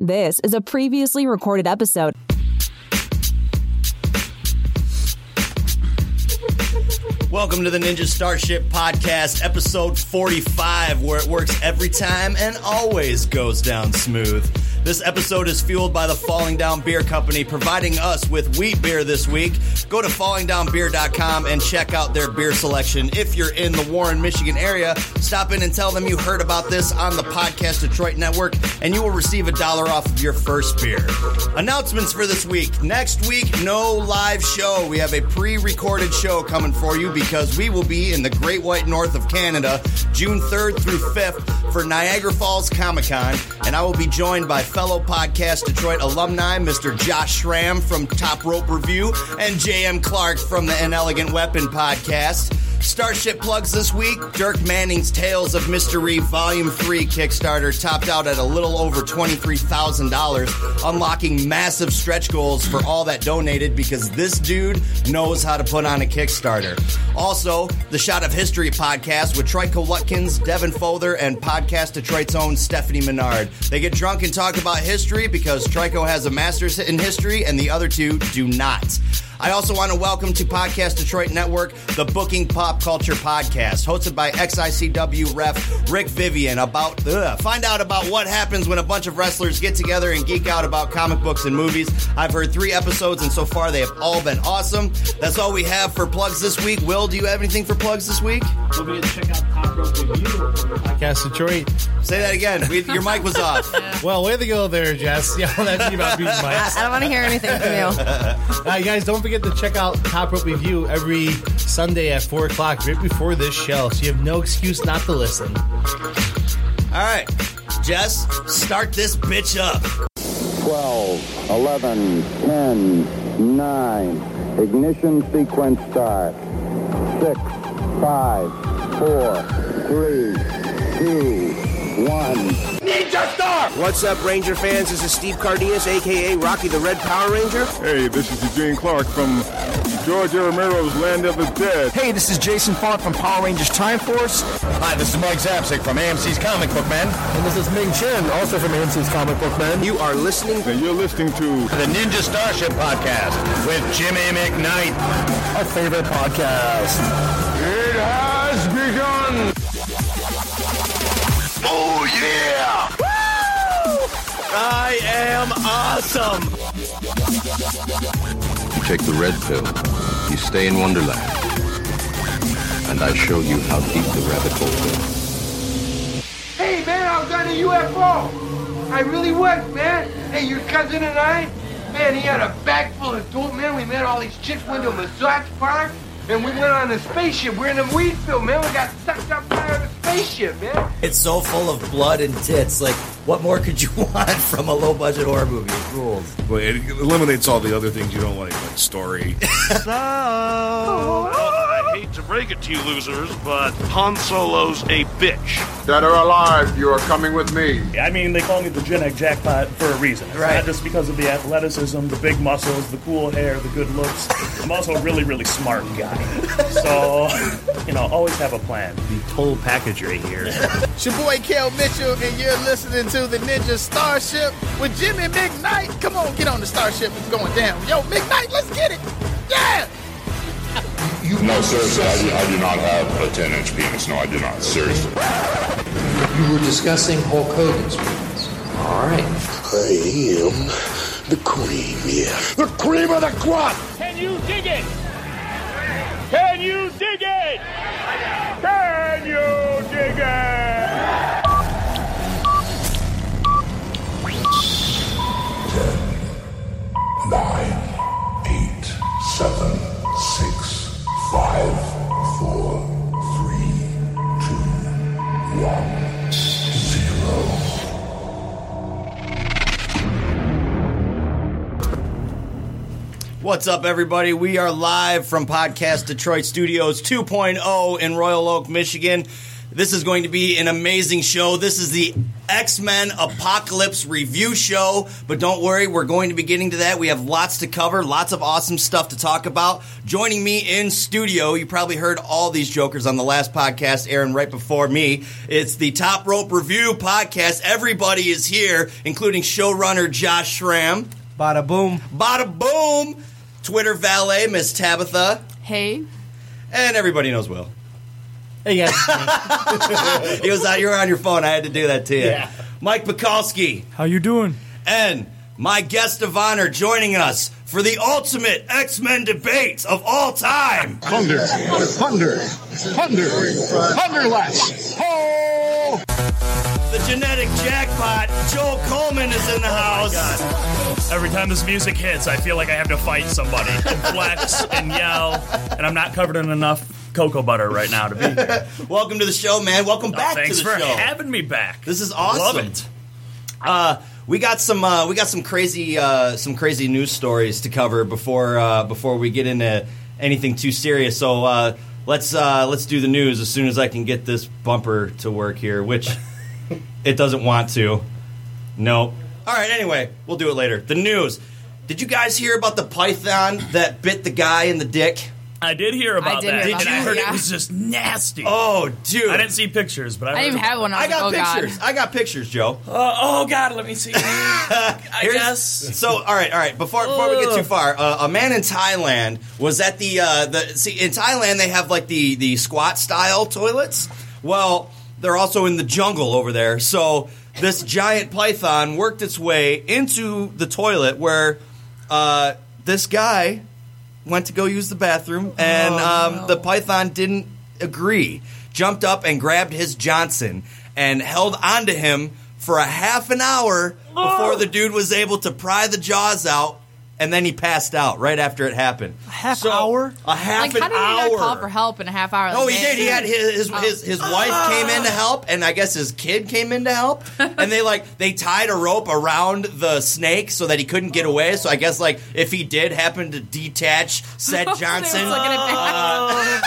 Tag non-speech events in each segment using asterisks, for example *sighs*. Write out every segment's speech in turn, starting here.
This is a previously recorded episode. Welcome to the Ninja Starship Podcast, episode 45, where it works every time and always goes down smooth. This episode is fueled by the Falling Down Beer Company, providing us with wheat beer this week. Go to fallingdownbeer.com and check out their beer selection. If you're in the Warren, Michigan area, stop in and tell them you heard about this on the Podcast Detroit Network, and you will receive a dollar off of your first beer. Announcements for this week. Next week, no live show. We have a pre recorded show coming for you because we will be in the Great White North of Canada June 3rd through 5th for Niagara Falls Comic Con, and I will be joined by fellow Podcast Detroit alumni, Mr. Josh Schramm from Top Rope Review, and J.M. Clark from the Inelegant Weapon Podcast. Starship plugs this week. Dirk Manning's Tales of Mr. Rhee Volume 3 Kickstarter topped out at a little over $23,000, unlocking massive stretch goals for all that donated because this dude knows how to put on a Kickstarter. Also, the Shot of History podcast with Trico Lutkins, Devin Fother, and Podcast Detroit's own Stephanie Menard. They get drunk and talk about history because Trico has a master's in history and the other two do not. I also want to welcome to Podcast Detroit Network the Booking Pop Culture Podcast, hosted by XICW ref Rick Vivian. About ugh, find out about what happens when a bunch of wrestlers get together and geek out about comic books and movies. I've heard three episodes, and so far they have all been awesome. That's all we have for plugs this week. Will, do you have anything for plugs this week? Don't forget to check out Top Rope Review. Podcast Detroit. Say that again. We, your mic was off. *laughs* Well, way to go there, Jess. *laughs* Yeah, that's me about beating mics. I don't want to hear anything from you. *laughs* Uh, you guys, don't forget to check out Top Rope Review every Sunday at 4 o'clock, right before this show, so you have no excuse not to listen. All right, Jess, start this bitch up. 12, 11, 10, 9. Ignition sequence start. 6, 5, 4, 3, 2, 1. What's up, Ranger fans? This is Steve Cardenas, aka Rocky the Red Power Ranger. Hey, this is Eugene Clark from George A. Romero's Land of the Dead. Hey, this is Jason Faunt from Power Rangers Time Force. Hi, this is Mike Zapcic from AMC's Comic Book Man. And this is Ming Chen, also from AMC's Comic Book Man. You are listening And you're listening to The Ninja Starship Podcast with Jimmy McKnight. Our favorite podcast. It Oh, yeah! I am awesome. You take the red pill. You stay in Wonderland. And I show you how deep the rabbit hole goes. Hey man, I was on a UFO. I really was, man. Hey, your cousin and I, man, he had a bag full of dope, man. We met all these chicks, went to a massage parlor, and we went on a spaceship. We're in a weed field, man. We got sucked up by a spaceship, man. It's so full of blood and tits. Like, what more could you *laughs* want from a low budget horror movie? It rules. Well, it eliminates all the other things you don't like, like story. *laughs* I hate to break it to you losers, but Han Solo's a bitch. Dead or alive, you are coming with me. I mean, they call me the genetic jackpot for a reason. It's Right. Not just because of the athleticism, the big muscles, the cool hair, the good looks. I'm also a really, really smart guy. So, *laughs* you know, always have a plan. The total package right here. It's your boy Kel Mitchell, and you're listening to the Ninja Starship with Jimmy McKnight. Come on, get on the Starship. It's going down. Yo, McKnight, let's get it. Yeah. No, seriously, I do, I do not have a 10 inch penis. No, I do not. Seriously. You were discussing Hulk Hogan's penis. All right. I am the cream, yeah. The cream of the crop! Can you dig it? Can you dig it? Can you dig it? Nine, eight, seven, What's up, everybody? We are live from Podcast Detroit Studios 2.0 in Royal Oak, Michigan. This is going to be an amazing show. This is the X Men Apocalypse review show. But don't worry, we're going to be getting to that. We have lots to cover, lots of awesome stuff to talk about. Joining me in studio, you probably heard all these jokers on the last podcast, Aaron, right before me. It's the Top Rope Review podcast. Everybody is here, including showrunner Josh Schramm. Bada boom. Bada boom. Twitter valet, Miss Tabitha. Hey. And everybody knows Will. Hey guys. he was on. You were on your phone. I had to do that to you. Yeah. Mike Pekalski How you doing? and my guest of honor joining us for the ultimate X Men debate of all time. Thunder, thunder, thunder, thunderlash. Ho! The genetic jackpot, Joe Coleman, is in the house. Oh Every time this music hits, I feel like I have to fight somebody and *laughs* flex and yell, and I'm not covered in enough cocoa butter right now to be here. *laughs* Welcome to the show, man. Welcome back Thanks to the for show. having me back. This is awesome. Love it. Uh, we got some uh, we got some crazy uh, some crazy news stories to cover before uh, before we get into anything too serious. So uh, let's uh, let's do the news as soon as I can get this bumper to work here, which it doesn't want to. Nope. All right. Anyway, we'll do it later. The news. Did you guys hear about the python that bit the guy in the dick? I did hear about did that, hear and about I that, heard yeah. it was just nasty. Oh, dude. I didn't see pictures, but I, I didn't even have one. I, I was got like, oh, pictures. God. I got pictures, Joe. Uh, oh God, let me see. *laughs* I Here's- guess. So, all right, all right. Before before we get too far, uh, a man in Thailand was at the uh, the. See, in Thailand they have like the the squat style toilets. Well, they're also in the jungle over there. So this giant python worked its way into the toilet where uh, this guy went to go use the bathroom, and um, the python didn't agree. Jumped up and grabbed his Johnson and held onto him for a half an hour before the dude was able to pry the jaws out, and then he passed out right after it happened. A half hour? A half Like, an how did he hour. not call for help in a half hour? Oh, Like, he did. He had his his, Oh. his, his wife came in to help, and I guess his kid came in to help. *laughs* and they like they tied a rope around the snake so that he couldn't get away. So I guess like if he did happen to detach said *laughs* Johnson, uh,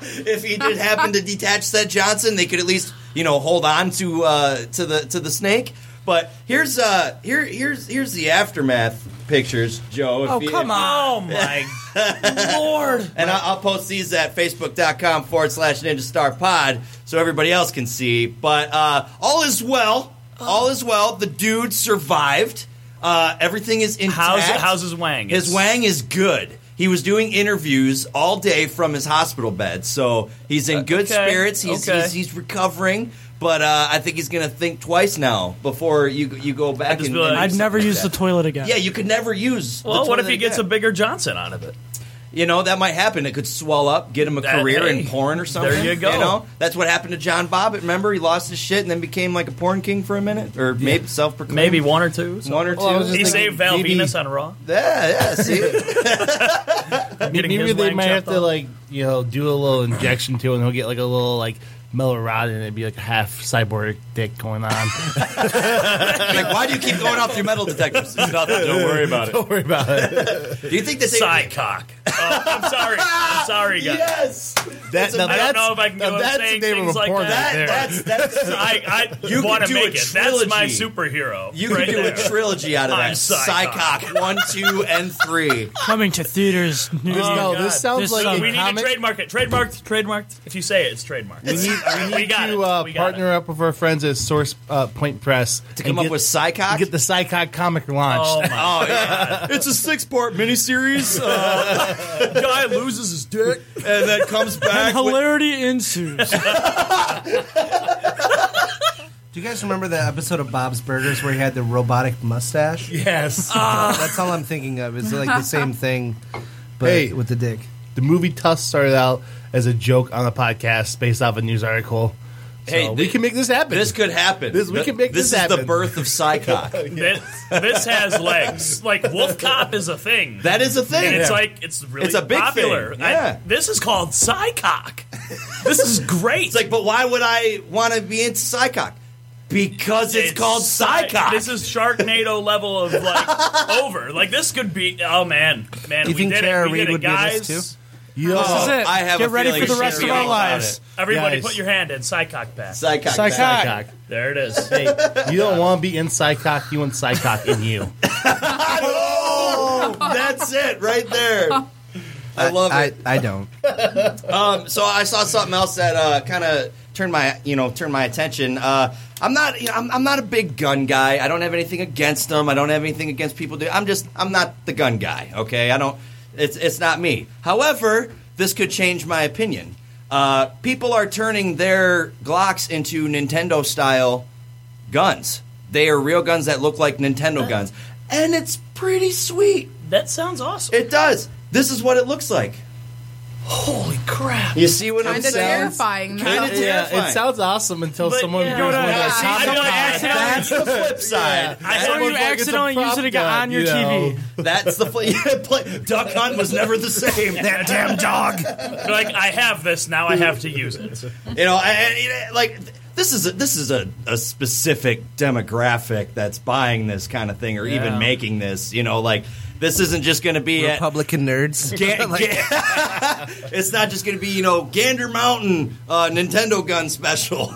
*laughs* if he did happen to detach said Johnson, they could at least you know hold on to uh, to the to the snake. But here's uh here here's here's the aftermath pictures, Joe. If Oh, you- come if- Oh my *laughs* lord! and I'll, I'll post these at facebook.com forward slash ninja star pod so everybody else can see. But uh, all is well. All is well. The dude survived. Uh, everything is intact. How's how's his wang? His wang is good. He was doing interviews all day from his hospital bed, so he's in good okay, spirits. He's, okay. he's he's recovering, but uh, I think he's going to think twice now before you you go back. and, like- and I'd never something use like the toilet again. Yeah, you could never use. the Well, what if he gets again. a bigger Johnson out of it? You know, that might happen. It could swell up, get him a That- career hey, in porn or something. there you go. You know, that's what happened to John Bobbitt. Remember, he lost his shit and then became like a porn king for a minute, or maybe self-proclaimed. Maybe one or two. so- one or two. Well, I was just He thinking saved Val maybe- Venis on Raw. yeah, yeah. See, *laughs* Getting Maybe his they wang might have chopped to like you know do a little injection to, it and he'll get like a little like metal rod, and it'd be like a half cyborg dick going on. *laughs* like, why do you keep going off your metal detectors? It's nothing. Don't worry *laughs* about it. Don't worry about it. Do you think that they? side cock. Oh, I'm sorry. I'm sorry, guys. Yes. That, now I don't that's, know if I can now go that's saying the name things a like porn that. there. That's that's. *laughs* I, I You want to make it. That's my superhero. You right could do there. a trilogy out of I'm that. Psychock. Psychock one, two, and three. Coming to theaters. Near Oh, no, God. this sounds This like summer. a We need comic. to trademark it. Trademarked. Trademarked. If you say it, it's trademarked. We need, *laughs* we need got to it. uh, We got partner up with our friends at Source uh, Point Press To come up with Psychock? and get the Psychock comic launched. Oh my! *laughs* Oh yeah, it's a six-part miniseries, uh, *laughs* Guy loses his dick. and then comes And back. with- hilarity ensues. Do you guys remember that episode of Bob's Burgers where he had the robotic mustache? yes. That's all I'm thinking of. It's like the same thing, but Hey. with the dick. The movie Tusk started out as a joke on a podcast based off a news article. So Hey, we th- can make this happen. This could happen. This- we Th- can make this happen. this is the birth of Psychock. *laughs* This, this has legs. Like Wolf Cop is a thing. that is a thing. and it's Yeah. like it's really It's a big popular. thing, I- yeah. this is called Psycock. this is great. It's like, but why would I want to be into Psychock? Because it's, called Psy- Psychock. This is Sharknado level of like *laughs* over. Like this could be. Oh man, man, Do you we think did Tara it. We Reid did it, would be in guys. this You know, This is it. I have Get a ready feeling for the rest of our lives. Everybody, Guys. put your hand in Psychock back. Psychock. Psychock. back. There it is. Hey, you don't want to be in psychock. You want psychock in you. *laughs* Oh, that's it right there. I love I, it. I don't. *laughs* Um, so I saw something else that uh, kind of turned my you know turned my attention. Uh, I'm not you know I'm, I'm not a big gun guy. I don't have anything against them. I don't have anything against people. Do I'm just I'm not the gun guy. Okay, I don't. It's it's not me. However, this could change my opinion. Uh, people are turning their Glocks into Nintendo style guns. They are real guns that look like Nintendo guns, and it's pretty sweet. That sounds awesome. It does. This is what it looks like. Holy crap! You see what I'm Kind of saying? terrifying. though. Kinda Yeah, terrifying. it sounds awesome until But, someone yeah, goes no, one of no, those see, top I don't accidentally- That's the flip side. I Or had you like it's a accidentally prop use it gun, on your you know. TV. That's the flip. *laughs* Yeah, play, Duck Hunt was never the same. that damn dog. like I have this now. I have to use it. You know, and, and, you know, like this is a, this is a, a specific demographic that's buying this kind of thing or Yeah. even making this. You know, like this isn't just going to be at. Republican nerds. *laughs* Ga- *laughs* Like- ga- *laughs* it's not just going to be you know Gander Mountain uh, Nintendo gun special.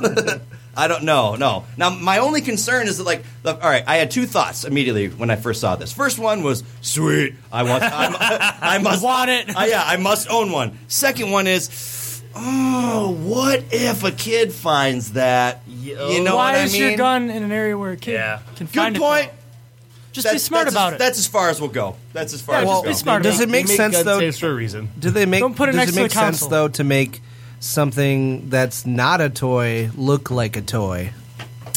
I don't know. No. Now my only concern is that like the, all right, I had two thoughts immediately when I first saw this. First one was sweet. I want. I, I must Want it. Uh, yeah, I must own one. Second one is. Oh, what if a kid finds that? You know Why what I is mean? your gun in an area where a kid Yeah. can Good find point. it? Just be smart that's about as, it. That's as far as we'll go. That's as far Yeah, as just we'll be go. smart Does about it make They sense gun though? safes for a reason. Do they make? Don't put it does next it to make the sense console. though to make something that's not a toy look like a toy?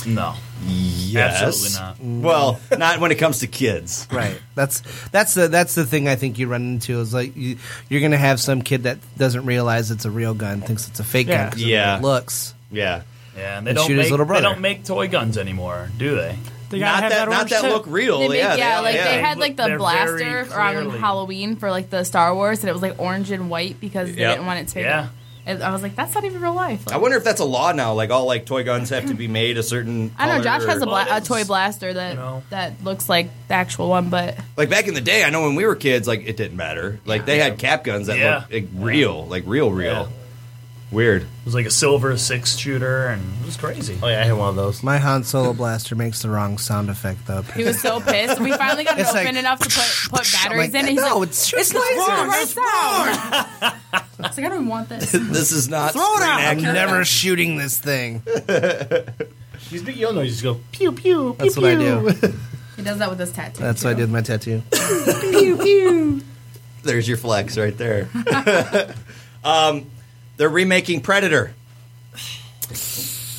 No, Yes. absolutely not. Well, not when it comes to kids. *laughs* Right. That's that's the that's the thing I think you run into is like you, you're gonna have some kid that doesn't realize it's a real gun, thinks it's a fake Yeah. gun. 'cause of the Yeah. it looks. Yeah. Yeah, and they And don't shoot his make little they brother. don't make toy guns anymore, do they? They gotta Not have that, that not that tip. look real. They make, yeah, yeah, they, like yeah. they had like the They're blaster very around Halloween for like the Star Wars, and it was like orange and white because they Yep. didn't want it to. Yeah. And I was like, that's not even real life. I wonder if that's a law now. Like all like toy guns have to be made a certain. I know color Josh has a, bla- a toy blaster that know. that looks like the actual one, but like back in the day. I know when we were kids, like it didn't matter. Like they had cap guns that Yeah. looked like, real, like real, real. Yeah. Weird. It was like a silver six shooter, and it was crazy. Oh yeah, I had one of those. My Han Solo blaster makes the wrong sound effect though. he was so pissed. We finally got *laughs* it It's open like- enough to put put *laughs* batteries like, in. And he's no, like, it's it's, just not lasers. the right sound. I like, I don't want this. *laughs* this is not. Throw it out! I'm never shooting this thing. These big yellow noises go pew pew. That's pew, what I pew. do. He does that with his tattoo. That's what I did with my tattoo. Pew pew. There's your flex right there. um, they're remaking Predator.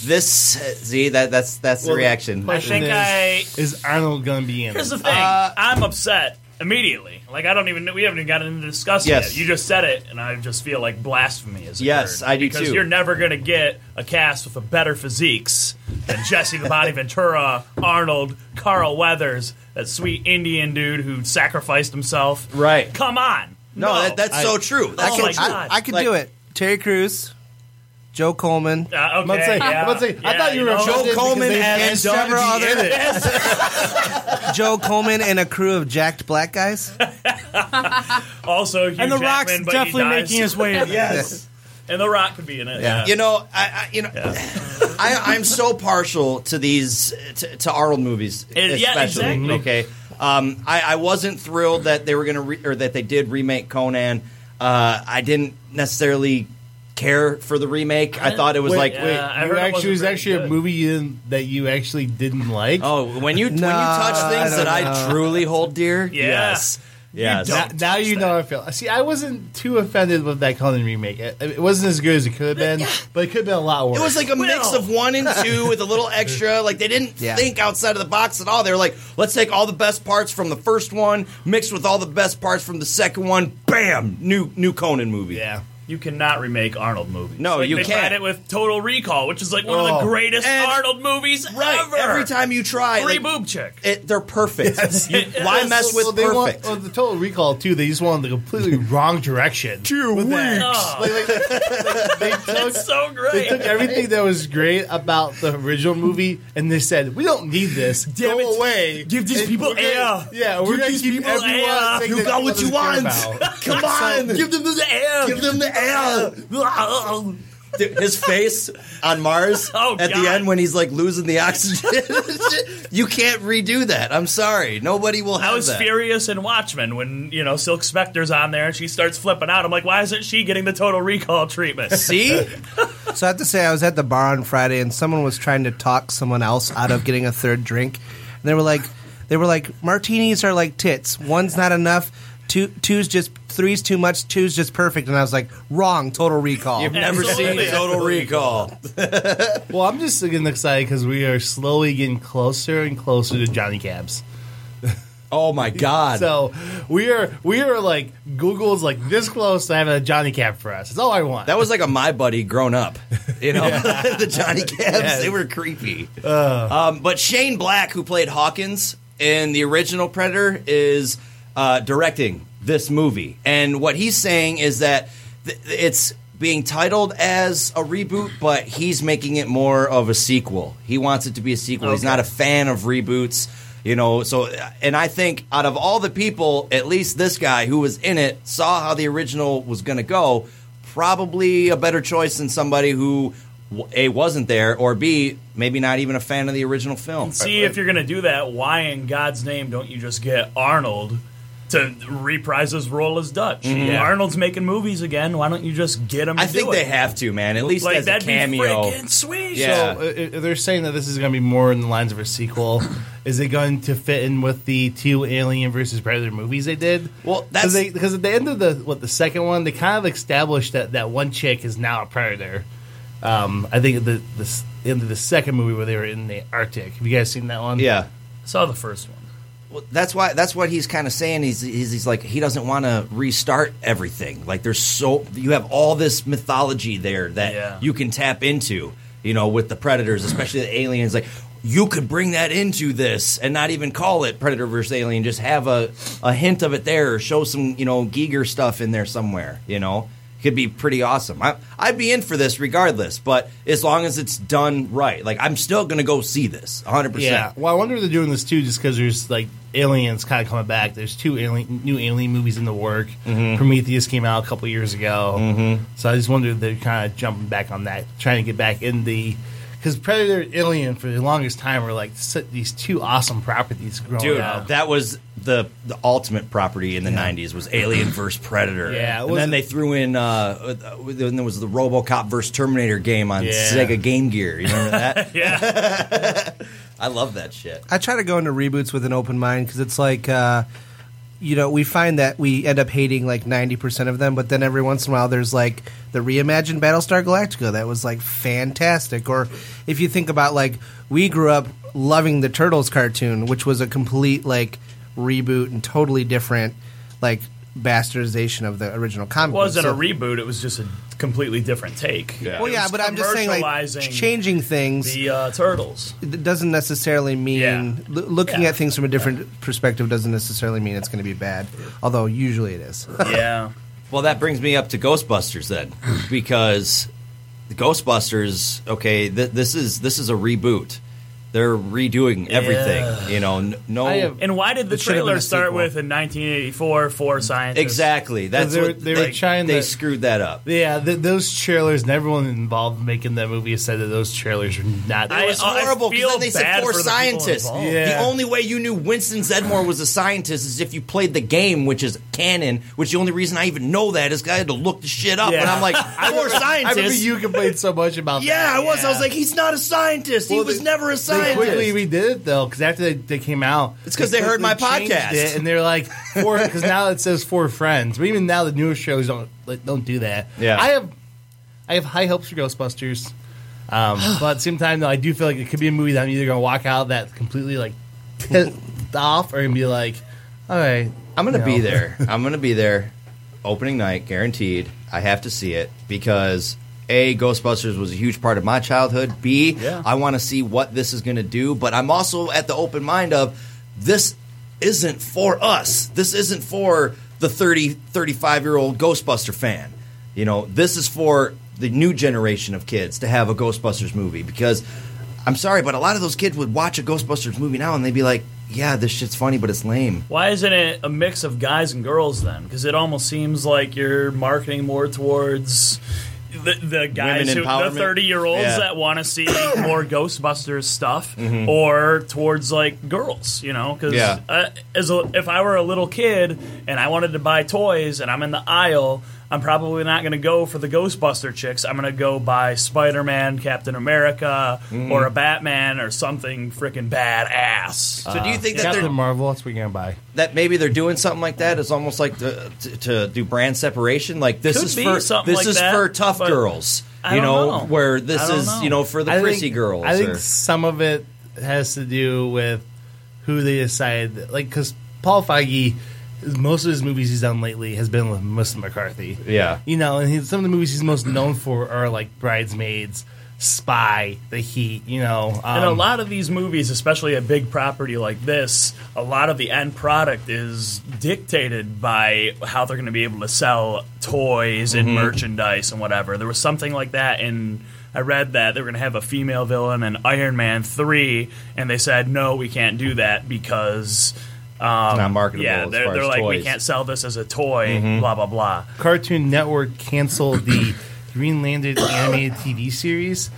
This see that that's that's the Well, reaction. I think I. Is Arnold gonna be in Here's it? the thing. Uh, I'm upset immediately. Like I don't even. We haven't even gotten into discussing Yes. it. You just said it, and I just feel like blasphemy is. Yes, I do because too. you're never going to get a cast with a better physiques than Jesse the Body *laughs* Ventura, Arnold, Carl Weathers, that sweet Indian dude who sacrificed himself. Right. Come on. No, that, that's I- so true. That's Oh so my true. God. I, I could Like- do it. Terry Crews, Joe Coleman, Uh, okay, I'm about to say, yeah, I'm about to say, I yeah, thought you were know, offended because Coleman they and had several be other- *laughs* Joe Coleman, and a crew of jacked black guys. *laughs* Also, Hugh And the Rock's Jackman, but he definitely dies. making his way in. *laughs* Yes. and the Rock could be in it. Yeah. You know, I, I you know, I, I'm so partial to these to, to Arnold movies, It- yeah, especially. exactly. Okay, um, I, I wasn't thrilled that they were going to re- or that they did remake Conan. Uh, I didn't necessarily care for the remake. I thought it was Wait, like, Yeah, wait, I you heard it actually wasn't was very actually a good. movie you didn't, that you actually didn't like. oh, when you when you touch I things don't that I know. truly hold dear, Yeah. yes, yes. Now, now you know how I feel. See, I wasn't too offended with that Conan remake. It, it wasn't as good as it could have been, but it could have been a lot worse. It was like a mix of one and two *laughs* with a little extra. Like they didn't Yeah. think outside of the box at all. They were like, let's take all the best parts from the first one, mixed with all the best parts from the second one. Bam, new new Conan movie. yeah. You cannot remake Arnold movies. No, Like, you they can't. tried it with Total Recall, which is like one of Oh. the greatest And- Arnold movies Right. ever. Every time you try, free like, boob chick. it, they're perfect. You- *laughs* why Yes. mess with Well, they want- perfect? well, the Total Recall too. They just went in the completely *laughs* wrong direction. Two with that. Oh. Like, like, *laughs* they took It's so great. They took everything that was great about the original movie and they said, "We don't need this. Damn Go it. away. Give these And people we're gonna- air. Yeah, we're Give gonna these keep people everyone air. You got what you want. Come on. Give them the air. Give them the air. Dude, his face on Mars Oh, at the end when he's like losing the oxygen. you can't redo that. I'm sorry. Nobody will have I was that. furious in Watchmen when you know Silk Spectre's on there and she starts flipping out. I'm like, why isn't she getting the Total Recall treatment? See? *laughs* So I have to say, I was at the bar on Friday, and someone was trying to talk someone else out of getting a third drink. And they were like, they were like, martinis are like tits. One's not enough. Two, two's just three's too much. Two's just perfect. And I was like, wrong. Total recall. You've never seen Total Recall. *laughs* Well, I'm just getting excited because we are slowly getting closer and closer to Johnny Cabs. *laughs* Oh my God. So we are we are like Google's like this close to having a Johnny Cab for us. That's all I want. that was like a my buddy grown up. You know, *laughs* the Johnny Cabs, Yes. they were creepy. Um, but Shane Black, who played Hawkins in the original Predator, is uh, directing this movie. And what he's saying is that th- it's being titled as a reboot, but he's making it more of a sequel. He wants it to be a sequel. He's not a fan of reboots. You know, so and I think out of all the people, at least this guy who was in it saw how the original was going to go. Probably a better choice than somebody who a wasn't there, or b maybe not even a fan of the original film. See, if you're gonna do that, why in God's name don't you just get Arnold to reprise his role as Dutch? Mhm. Arnold's making movies again. Why don't you just get him? To I think do they it? have to, man. At least like as that'd cameo. be freaking sweet. Yeah. So uh, uh, they're saying that this is going to be more in the lines of a sequel. *laughs* is it going to fit in with the two Alien versus Predator movies they did? Well, that's- because at the end of the what the second one, they kind of established that that one chick is now a predator. Um, I think the the end of the second movie where they were in the Arctic. Have you guys seen that one? Yeah. Saw the first one. Well, that's why. That's what he's kind of saying. He's, he's he's like he doesn't want to restart everything. Like there's so you have all this mythology there that Yeah. you can tap into. You know, with the predators, especially the aliens. Like you could bring that into this and not even call it Predator versus Alien. Just have a a hint of it there, or show some you know Giger stuff in there somewhere. You know, could be pretty awesome. I, I'd be in for this regardless, but as long as it's done right, like I'm still gonna go see this 100. Yeah. percent Well, I wonder if they're doing this too, just because there's like aliens kind of coming back. There's two alien, new alien movies in the work. Mhm. Prometheus came out a couple years ago, Mhm. so I just wonder if they're kind of jumping back on that, trying to get back in the. Because Predator, and Alien, for the longest time, were like s- these two awesome properties growing Dude, up. that was the the ultimate property in the '90s was Alien *clears throat* versus Predator. Yeah, it and then they threw in. Uh, then there was the RoboCop versus Terminator game on Yeah. Sega Game Gear. You remember that? *laughs* yeah, *laughs* I love that shit. I try to go into reboots with an open mind because it's like, uh, you know, we find that we end up hating like 90% of them, but then every once in a while there's like the reimagined Battlestar Galactica that was like fantastic. Or if you think about like, we grew up loving the Turtles cartoon, which was a complete like reboot and totally different, like bastardization of the original comic. book. wasn't a reboot. It was just a completely different take. Yeah. Well, yeah, but I'm just saying, like, changing things. The uh, turtles. It doesn't necessarily mean Yeah. l- looking Yeah. at things from a different perspective doesn't necessarily mean it's going to be bad. Although usually it is. *laughs* Yeah. Well, that brings me up to Ghostbusters then, because the Ghostbusters. Okay, th- this is this is a reboot. They're redoing everything. Yeah. You know, n- no. and why did the It should have been trailer start with in 1984 for scientists? Exactly. That's they were, what they were like, trying. They to, screwed that up. Yeah, th- those trailers and everyone involved making that movie said that those trailers were not. It was horrible because they said four scientists. Yeah. The only way you knew Winston Zeddemore was a scientist is if you played the game, which is canon. Which the only reason I even know that is 'cause I had to look the shit up, and I'm like, *laughs* I four remember- I remember scientists. you complained so much about yeah, that. I was. I was like, he's not a scientist. he was they- never a They scientist. quickly redid it though, because after they, they came out, it's because they heard my podcast. it, and they're like, four because now it says four friends. But even now, the newer shows don't like, don't do that. Yeah. I have I have high hopes for Ghostbusters, um, *sighs* but at the same time, though, I do feel like it could be a movie that I'm either gonna walk out that completely like pissed off, or gonna be like, all right, I'm gonna you be there. *laughs* I'm gonna be there. Opening night, guaranteed. I have to see it because a Ghostbusters was a huge part of my childhood. B, Yeah. I want to see what this is going to do, but I'm also at the open mind of this isn't for us. This isn't for the 30, 35 year old Ghostbuster fan. You know, this is for the new generation of kids to have a Ghostbusters movie because I'm sorry, but a lot of those kids would watch a Ghostbusters movie now and they'd be like, yeah, this shit's funny, but it's lame. Why isn't it a mix of guys and girls then? Because it almost seems like you're marketing more towards the, the guys, who, the thirty year olds Yeah. that want to see *coughs* more Ghostbusters stuff, Mhm. or towards like girls, you know? Because Yeah. uh, as a, if I were a little kid and I wanted to buy toys and I'm in the aisle. I'm probably not going to go for the Ghostbuster chicks. I'm going to go buy Spider Man, Captain America, Mhm. or a Batman, or something freaking badass. So do you think that Captain they're Marvel? That's what you're gonna buy. that maybe they're doing something like that? It's almost like to, to, to do brand separation. Like this Could is be for something this like is that, for tough girls. You know, know. where this is know. you know for the I prissy think- girls. I think or- some of it has to do with who they decide. Like, because Paul Feig, most of his movies he's done lately has been with Melissa McCarthy. Yeah. You know, and he, some of the movies he's most known for are like Bridesmaids, Spy, The Heat. You know, um, and a lot of these movies, especially a big property like this, a lot of the end product is dictated by how they're going to be able to sell toys and Mhm. merchandise and whatever. There was something like that in. I read that they were going to have a female villain in Iron Man 3, and they said, no, we can't do that because. Um, not marketable Yeah, they're, far they're as like, we can't sell this as a toy, Mhm. blah, blah, blah. Cartoon Network canceled the Green Lantern *coughs* animated TV series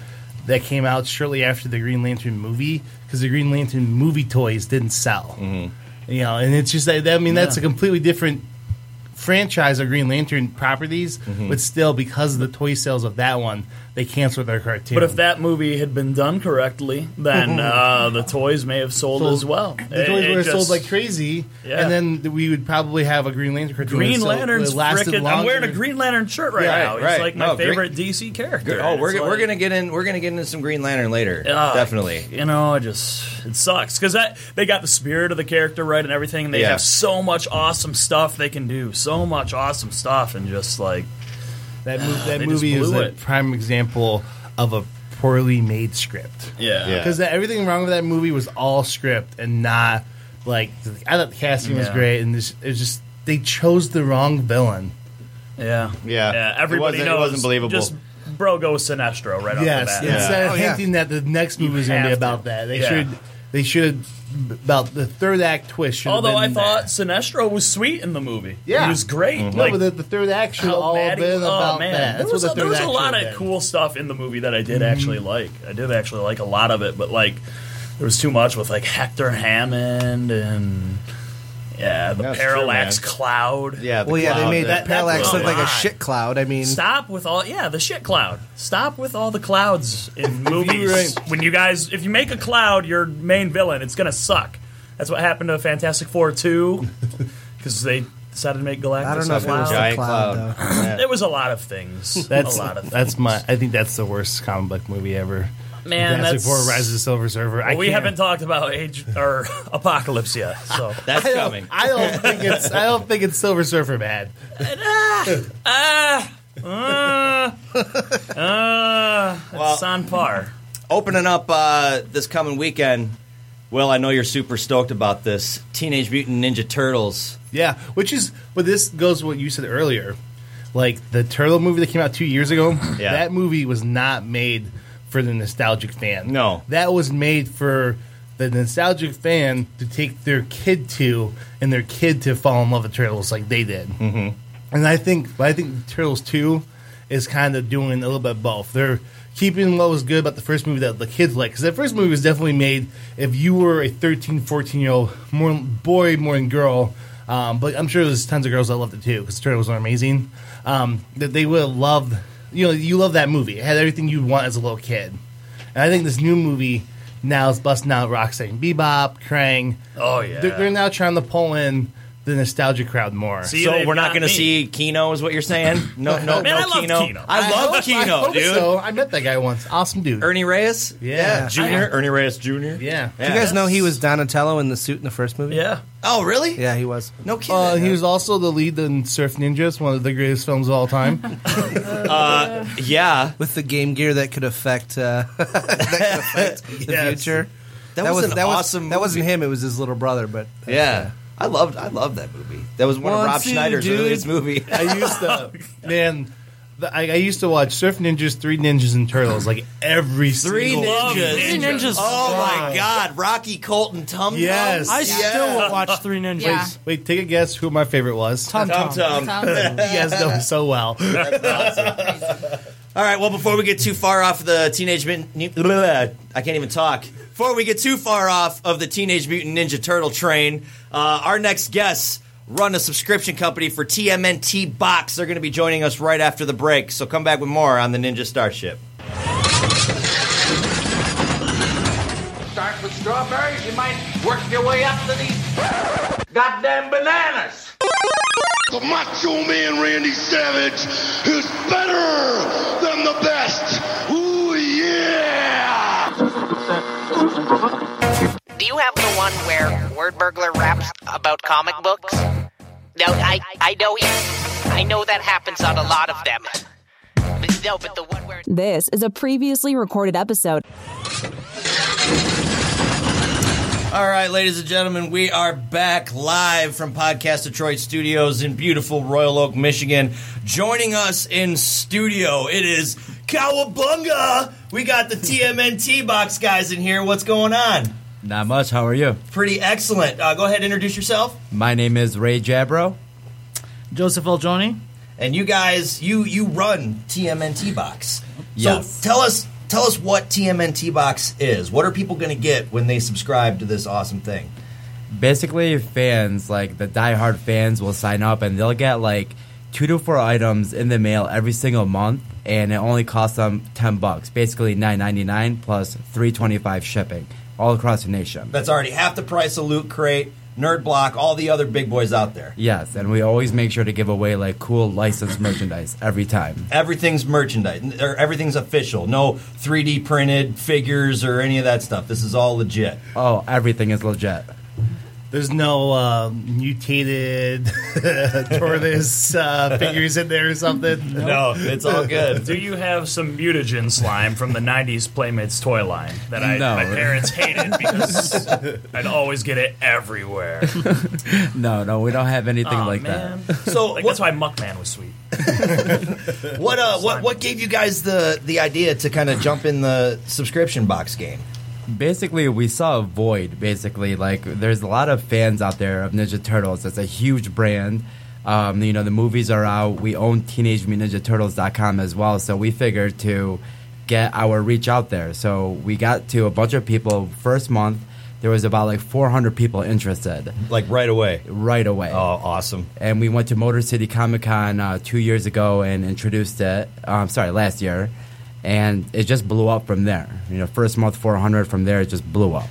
that came out shortly after the Green Lantern movie because the Green Lantern movie toys didn't sell. You know, and it's just that I mean that's a completely different franchise of Green Lantern properties, but still because of the toy sales of that one, they canceled their cartoon. But if that movie had been done correctly, then *laughs* uh, the toys may have sold, Sold- as well. the It- toys it would have sold like crazy, Yeah. and then we would probably have a Green Lantern cartoon. Green Lantern's that lasted frickin' I'm wearing a Green Lantern shirt right Yeah, now. He's right. like my No, Green- favorite DC character. oh, we're it's we're gonna get in. We're gonna get into some Green Lantern later. Ah, Definitely. You know, I just it sucks because that they got the spirit of the character right and everything. They Yeah. have so much awesome stuff they can do, so much awesome stuff, and just like That, mo- that They just movie is blew a it. prime example of a poorly made script. Yeah. Yeah. Because everything wrong with that movie was all script and not like I thought the casting was Yeah. great and this, it was just they chose the wrong villain. yeah, Yeah. yeah. Everybody It wasn't- it knows. wasn't believable. Just bro go Sinestro right off yes, the bat. instead of Oh, yeah. hinting that the next movie is going to be have to. about that, they Yeah. should they should about the third act twist. Should Although have I been thought Sinestro was sweet in the movie. Yeah. he was great. that. Like no, but the, the third act should how all have he- been oh, about man. that. There That's was, what a, the there was a act lot of been. cool stuff in the movie that I did mm-hmm. actually like. I did actually like a lot of it, but like there was too much with like Hector Hammond and yeah, the That's true, parallax man. cloud. Yeah. the Well, yeah, they cloud, made uh, that parallax blew look like a mind. shit cloud. I mean, Stop with all yeah the shit cloud. Stop with all the clouds in *laughs* movies. were- when you guys, if you make a cloud your main villain, it's gonna suck. That's what happened to Fantastic Four two *laughs* because they decided to make Galactus. I don't know a if it was cloud. a Giant cloud, cloud. though. *laughs* Yeah. There was a lot of things. That's a lot of things. that's my. I think that's the worst comic book movie ever. Man, Fantastic that's- Four: Rise of the Silver Surfer. I Well, we haven't talked about age or apocalypse yet, so *laughs* That's I coming. I don't think it's. I don't think it's Silver Surfer bad. ah, *laughs* uh, uh, Well- it's on par. Opening up uh, this coming weekend. Well, I know you're super stoked about this. Teenage Mutant Ninja Turtles. Yeah, which is, but this goes to what you said earlier. Like the Turtle movie that came out two years ago, Yeah. that movie was not made for the nostalgic fan. No. that was made for the nostalgic fan to take their kid to, and their kid to fall in love with turtles like they did. Mm-hmm. And I think, I think Turtles Two is kind of doing a little bit of both. They're keeping what was good about the first movie that the kids like because that first movie was definitely made if you were a 13 14 year old more boy more than girl um, but i'm sure there's tons of girls that loved it too because turtles are amazing um, that they would have loved you know you love that movie. It had everything you'd want as a little kid. And i think this new movie now is busting out Rock and bebop krang. Oh yeah, they're, they're now trying to pull in the nostalgia crowd more. so we're not going to see Keno, is what you're saying? No, *laughs* no, Man, no I love Keno. Keno. I love I Keno, hope dude. so. I met that guy once. Awesome dude. Ernie Reyes? Yeah. Junior? Ernie Reyes Jr.? Yeah. Do you guys know he was Donatello in the suit in the first movie? Yeah. Oh, really? Yeah, he was. No kidding. Uh, he was also the lead in Surf Ninjas, one of the greatest films of all time. *laughs* uh, yeah. With the game gear that could affect uh, *laughs* that could affect the Yes. future. That was an that awesome That wasn't him. It was his little brother. But Yeah. I loved I loved that movie. That was one of One, Rob two, Schneider's dude. earliest movie. I used to, *laughs* man. the- I, I used to watch Surf Ninjas, Three Ninjas, and Turtles like every Three single ninjas. Three Ninjas. Oh my God, Rocky Colton Tum Tum. Yes. I Yeah. still *laughs* will watch Three Ninjas. Yeah. Wait, take a guess who my favorite was. Tum Tum Tum. Tum. *laughs* you guys know me so well. All right. Well, before we get too far off the Teenage Mutant, I can't even talk. Before we get too far off of the Teenage Mutant Ninja Turtle train, uh, our next guests run a subscription company for TMNT Box. They're going to be joining us right after the break. So come back with more on the Ninja Starship. Start with strawberries, you might work your way up to these goddamn bananas. The Macho Man Randy Savage is better than the best. Ooh, yeah! Do you have the one where Word Burglar raps about comic books? No, I I know he, I know that happens on a lot of them. But no, but the one where This is a previously recorded episode. All right, ladies and gentlemen, we are back live from Podcast Detroit Studios in beautiful Royal Oak, Michigan. Joining us in studio, it is Cowabunga. We got the TMNT box guys in here. What's going on? Not much. How are you? Pretty excellent. Uh, go ahead, and introduce yourself. My name is Ray Jabro. Joseph Eljoni. And you guys, you you run TMNT box. Yes. Tell us tell us what TMNT box is. What are people going to get when they subscribe to this awesome thing? Basically, fans like the diehard fans will sign up and they'll get like two to four items in the mail every single month, and it only costs them ten bucks. Basically, nine ninety nine plus three twenty five shipping all across the nation. That's already half the price of Loot Crate, Nerd Block, all the other big boys out there. Yes, and we always make sure to give away like cool licensed merchandise every time. Everything's merchandise, or everything's official. No 3D printed figures or any of that stuff. This is all legit. Oh, everything is legit. There's no uh, mutated *laughs* tortoise uh, figures in there or something. No, it's all good. Do you have some mutagen slime from the '90s Playmates toy line that I, No. my parents hated because I'd always get it everywhere? *laughs* No, no, we don't have anything Aw, like man. that. So Like, that's why Muckman was sweet. *laughs* What uh, what what gave you guys the the idea to kind of jump in the subscription box game? Basically we saw a void basically. Like there's a lot of fans out there of ninja turtles. It's a huge brand. Um, you know the movies are out. We own teenage mutant ninja turtles.com as well. So we figured to get our reach out there. So we got to a bunch of people first month. There was about like 400 people interested. Like right away. right away. Oh, awesome. and we went to Motor City Comic Con uh, two years ago and introduced it. Um, sorry, last year, and it just blew up from there. You know, first month 400, from there it just blew up.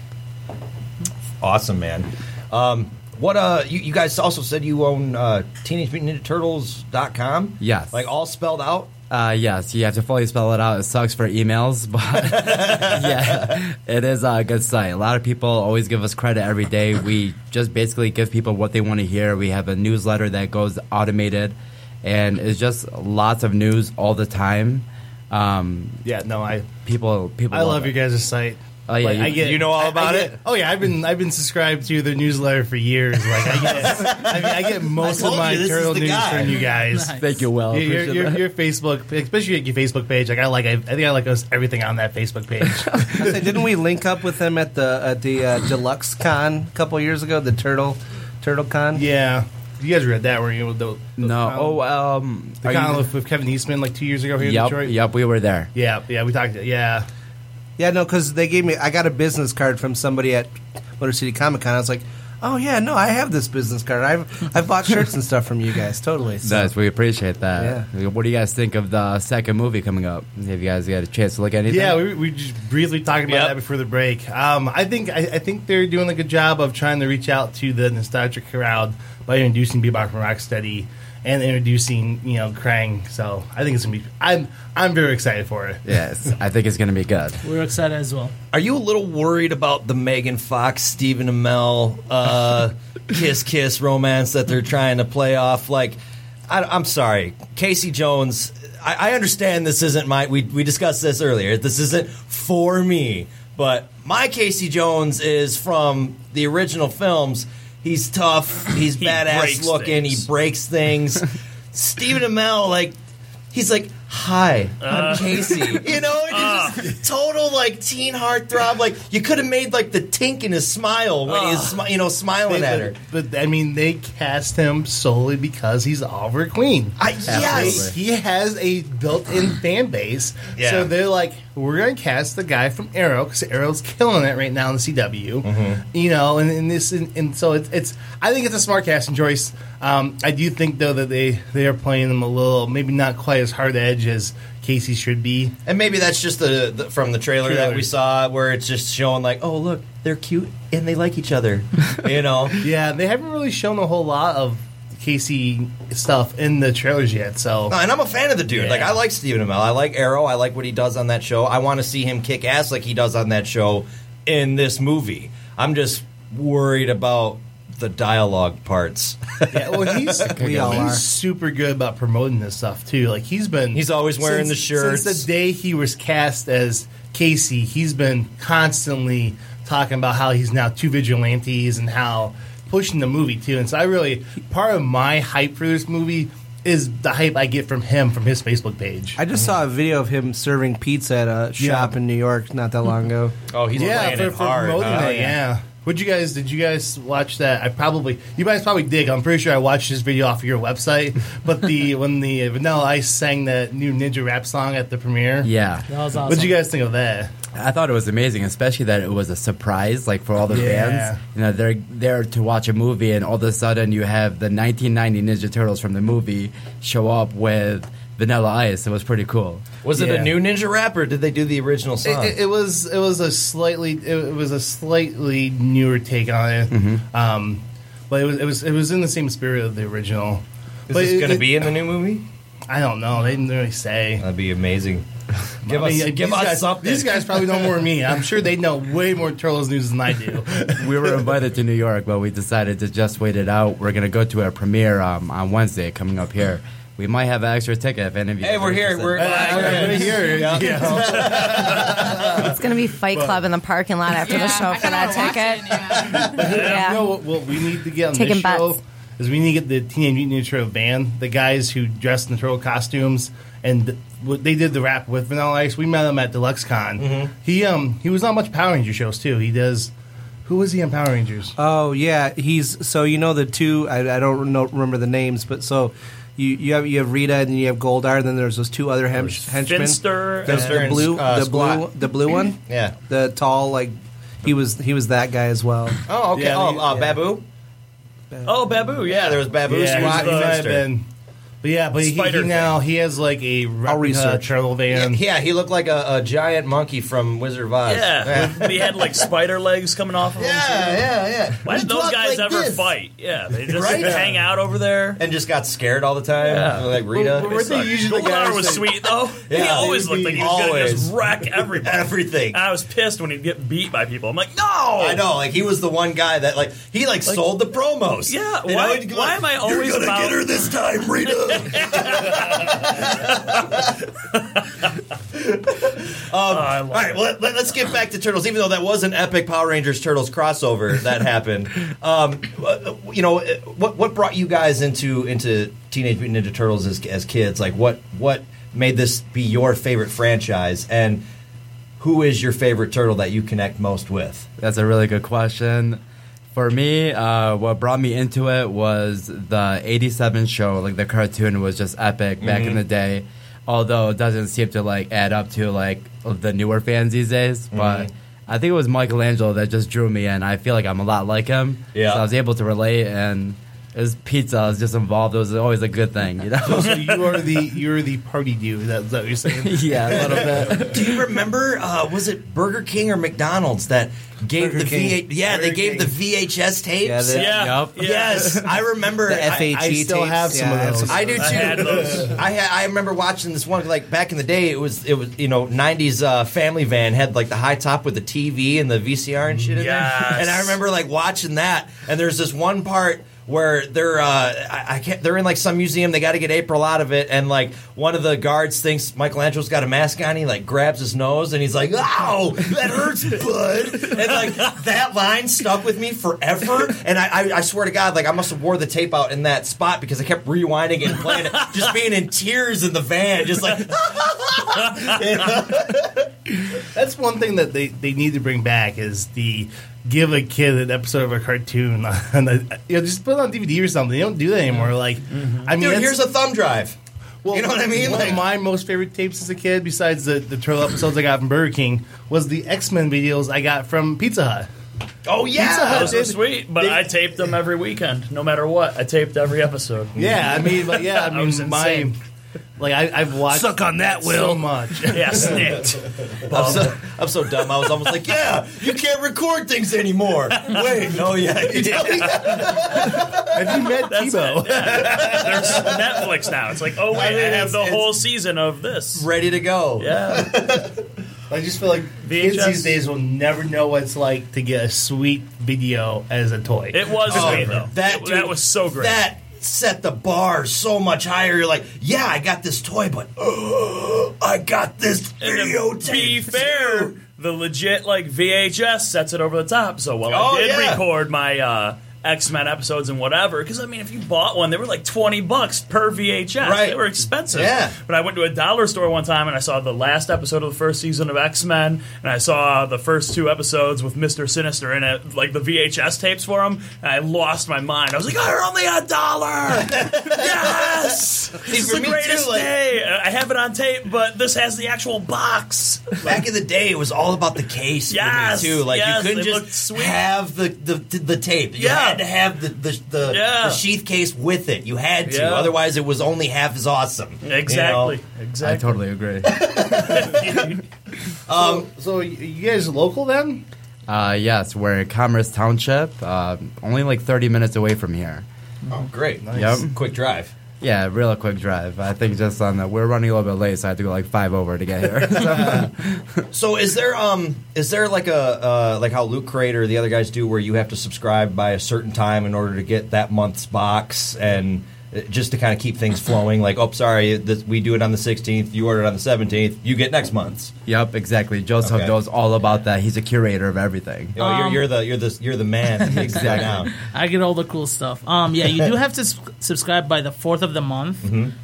Awesome, man. Um, what uh, you, you guys also said you own uh, Teenage Mutant Ninja Turtles.com? Yes. Like all spelled out? Uh, yes, you have to fully spell it out. It sucks for emails, *laughs* but *laughs* yeah, it is a good site. A lot of people always give us credit every day. We just basically give people what they want to hear. We have a newsletter that goes automated, and it's just lots of news all the time. Um, Yeah, no, I people, people. I love it. your guys' site. Oh, yeah, Like, you- I get, you know all I- I about get- it? Oh yeah, I've been I've been subscribed to the newsletter for years. Like I get, I, mean, I get most told of my you, turtle news guy. from you guys. Thank you, well, Your, your, Appreciate your, your Facebook, especially your Facebook page. Like I like, I, I think I like us- everything on that Facebook page. *laughs* Say, didn't we link up with them at the at the uh, Deluxe Con a couple years ago? The Turtle Turtle Con. yeah, you guys read that, weren't you? With the, the No. con- Oh, um, the are con with, with Kevin Eastman like two years ago here in Yep, Detroit. yep, we were there. Yeah, yeah, we talked. Yeah, Yeah, no, because they gave me. I got a business card from somebody at Motor City Comic Con. I was like, Oh yeah, no, I have this business card. I've I've bought shirts and stuff from you guys. Totally. So. Nice, we appreciate that. What do you guys think of the second movie coming up? Have you guys got a chance to look at anything? Yeah, we, we just briefly talked about that before the break. Um, I think I, I think they're doing a good job of trying to reach out to the nostalgic crowd by introducing Bebop and Rocksteady and introducing you know Krang. So I think it's gonna be. I'm I'm very excited for it. Yes, I think it's going to be good. *laughs* We're excited as well. Are you a little worried about the Megan Fox, Stephen Amell, uh, *laughs* kiss kiss romance that they're trying to play off? Like, I, I'm sorry, Casey Jones. I, I understand this isn't my. We we discussed this earlier. This isn't for me, but my Casey Jones is from the original films. He's tough. He's badass breaks looking. things. He breaks things. *laughs* Stephen Amell, like, he's like, "Hi, I'm Uh. Casey." *laughs* You know, it's just total like teen heartthrob. Like you could have made like the tink in his smile when he's smi- you know smiling They- at her. But, but, I mean, they cast him solely because he's Oliver Queen. I, yes. he has a built-in fan base. Yeah. So they're like, we're going to cast the guy from Arrow because Arrow's killing it right now in the CW. Mm-hmm. You know, and, and this, and, and so it's, it's. I think it's a smart casting choice. Um, I do think though that they they are playing them a little, maybe not quite as hard edge as Casey should be. And maybe that's just the, the from the trailer, that we saw, where it's just showing like, oh look, they're cute and they like each other. *laughs* you know. Yeah, they haven't really shown a whole lot of Casey stuff in the trailers yet. So, and I'm a fan of the dude. Yeah. Like I like Stephen Amell. I like Arrow. I like what he does on that show. I want to see him kick ass like he does on that show in this movie. I'm just worried about the dialogue parts. Yeah, well, he's *laughs* We all he's are. super good about promoting this stuff too. Like he's been He's always wearing since- the shirts. since the day he was cast as Casey. He's been constantly talking about how he's now two vigilantes and how pushing the movie too. And so I really part of my hype for this movie is the hype I get from him from his Facebook page. I just saw a video of him serving pizza at a shop in New York not that long ago. Oh, he's yeah, for, for promoting that. Oh, yeah. Would you guys? Did you guys watch that? I probably you guys probably dig. I'm pretty sure I watched this video off of your website. *laughs* But the when the Vanilla Ice sang that new Ninja rap song at the premiere, Yeah. That was awesome. What'd you guys think of that? I thought it was amazing, especially that it was a surprise, like for all the Yeah. fans. You know, they're there to watch a movie, and all of a sudden you have the 1990 Ninja Turtles from the movie show up with Vanilla Ice. It was pretty cool. Was it a Yeah. new Ninja Rap or did they do the original song? it, it was it was a slightly it, it was a slightly newer take on it, Mm-hmm. um, but it was it was it was in the same spirit of the original. Is But this it- going to it- be in the new movie? I don't know. They didn't really say. That'd be amazing. *laughs* Give I mean, us, give these us guys, something. These guys probably know more than me. I'm sure they know way more Turtles news than I do. *laughs* we were invited to New York, but we decided to just wait it out. We're gonna go to a premiere um, on Wednesday coming up here. We might have an extra ticket if any of you. Hey, we're are here. interested. We're, We're here. *laughs* Yeah. *laughs* It's going to be Fight Club in the parking lot after the show for that ticket. Yeah. You know what, what we need to get on Taking this show bets. is we need to get the Teenage Mutant Ninja Turtle band, the guys who dressed in the turtle costumes, and th- what they did the rap with Vanilla Ice. We met him at Deluxe Con. Mm-hmm. He um he was on much Power Ranger shows too. He does. Who was he on Power Rangers? Oh yeah, he's so you know the two. I, I don't know, remember the names, but so you you have you have Rita and then you have Goldar. And then there's those two other hem- henchmen. Finster the, and- the blue, uh, the blue, Squatt. the blue one. Yeah. the tall like he was he was that guy as well. Oh, okay. Yeah, oh, the- uh, yeah. Baboo? Oh, Baboo, yeah. Yeah, there was Baboo, yeah, Squatt, he and might Finster. Been. But yeah, but he, Spider he now he has like a replica research. turtle Yeah, van. yeah, he looked like a, a giant monkey from Wizard of Oz. Yeah, but he had like spider legs coming off of him. yeah, too. yeah, yeah. Why He did those talked guys like ever this. fight? Yeah, they just Right? hang out over there. And just got scared all the time, Yeah. like Rita. Well, weren't they usually the Goldar guys was that- sweet though. *laughs* he Yeah, always he'd looked like be he was gonna just wreck everybody. Everything. I was pissed when he'd get beat by people. I'm like, no. I know, like he was the one guy that like he like, sold the promos. Yeah, You why- he'd go why am I You're always gonna about- get her this time, Rita. *laughs* Um, all right, well, let, us get back to Turtles. Even though that was an epic Power Rangers Turtles crossover that *laughs* happened, um, you know, what what brought you guys into into Teenage Mutant Ninja Turtles as, as kids? Like, what what made this be your favorite franchise, and who is your favorite turtle that you connect most with? That's a really good question. For me, uh, what brought me into it was the 87 show. Like the cartoon was just epic back in Mhm. the day. Although it doesn't seem to like add up to like the newer fans these days. But I think it was Michelangelo that just drew me in. I feel like I'm a lot like him. Yeah. So I was able to relate, and his pizza was just involved. It was always a good thing, you know. so you are the you're the party dude. That's what you're saying. *laughs* yeah, a little bit. Do you remember? Uh, was it Burger King or McDonald's that gave Burger the King. VH? Yeah, they Burger gave the VHS tapes. Yeah, they- Yeah. Yup. Yes, I remember. The I- FHE I still tapes, have some of yeah, those. I do too. I had those. I I remember watching this one like back in the day. It was it was you know '90s uh, family van had like the high top with the TV and the VCR and shit in Yes. there. And I remember like watching that. And there's this one part where they're uh, I, I can't they're in like some museum. They got to get April out of it. And like one of the guards thinks Michelangelo's got a mask on. He like grabs his nose and he's like, "Ow, that hurts, bud." and like that line stuck with me forever. And I, I, I swear to God, like I must have wore the tape out in that spot because I kept rewinding it and playing it, just being in tears in the van, just like. *laughs* That's one thing that they, they need to bring back is the give a kid an episode of a cartoon *laughs* and the, you know just put it on DVD or something. They don't do that anymore. Like mm-hmm. I mean, Dude, here's a thumb drive. Well, You know what I mean? One Like- of my most favorite tapes as a kid, besides the, the turtle episodes I got from Burger King, was the X Men videos I got from Pizza Hut. Oh yeah, Pizza Hut Those did- were sweet, but they- I taped them every weekend, no matter what. I taped every episode. Yeah, I mean, but yeah, I *laughs* I was mean, my insane. Like I, I've watched Suck on that, Will so Will. much. *laughs* Yeah, snipped. I'm so, I'm so dumb. I was almost like, yeah, you can't record things anymore. Wait, no, yeah, *laughs* you did. Have you met That's TiVo? Yeah. There's Netflix now. It's like, oh wait, I, I have the whole season of this. ready to go. Yeah, *laughs* I just feel like kids VHS. these days will never know what it's like to get a sweet video as a toy. it was Oh, sweet though. that dude, that was so great. That set the bar so much higher. You're like, yeah, I got this toy, but *gasps* I got this videotape. be fair, the legit like VHS sets it over the top. So while Oh, I did yeah. record my uh, X Men episodes and whatever, because I mean, if you bought one, they were like twenty bucks per VHS. Right. They were expensive. Yeah. But I went to a dollar store one time and I saw the last episode of the first season of X Men, and I saw the first two episodes with Mister Sinister in it, like the VHS tapes for them. And I lost my mind. I was like, "They're only a dollar! *laughs* yes, this is the me too, greatest like- day." I have it on tape, but this has the actual box. Back in the day, it was all about the case Yes, too. Like yes, you couldn't just have the, the the tape. You Yeah. Had to have the the, the, Yeah. the sheath case with it. You had to, Yeah. otherwise it was only half as awesome. you know? Exactly. I totally agree. *laughs* Um, so y- you guys local then? Uh, yes, we're in Commerce Township, uh, only like 30 minutes away from here. Oh, great! Yep. Quick drive. Yeah, real quick drive. I think just on the we're running a little bit late, so I have to go like five over to get here. *laughs* So is there um is there like a uh, like how Loot Crate or the other guys do where you have to subscribe by a certain time in order to get that month's box and just to kind of keep things flowing like oh sorry this, we do it on the 16th you order it on the 17th you get next month's yep, exactly. Joseph Okay. knows all about that. He's a curator of everything. oh, you're, Um, you're the you're the you're the man that makes that Exactly. down I get all the cool stuff. Um, yeah, you do have to subscribe by the fourth of the month.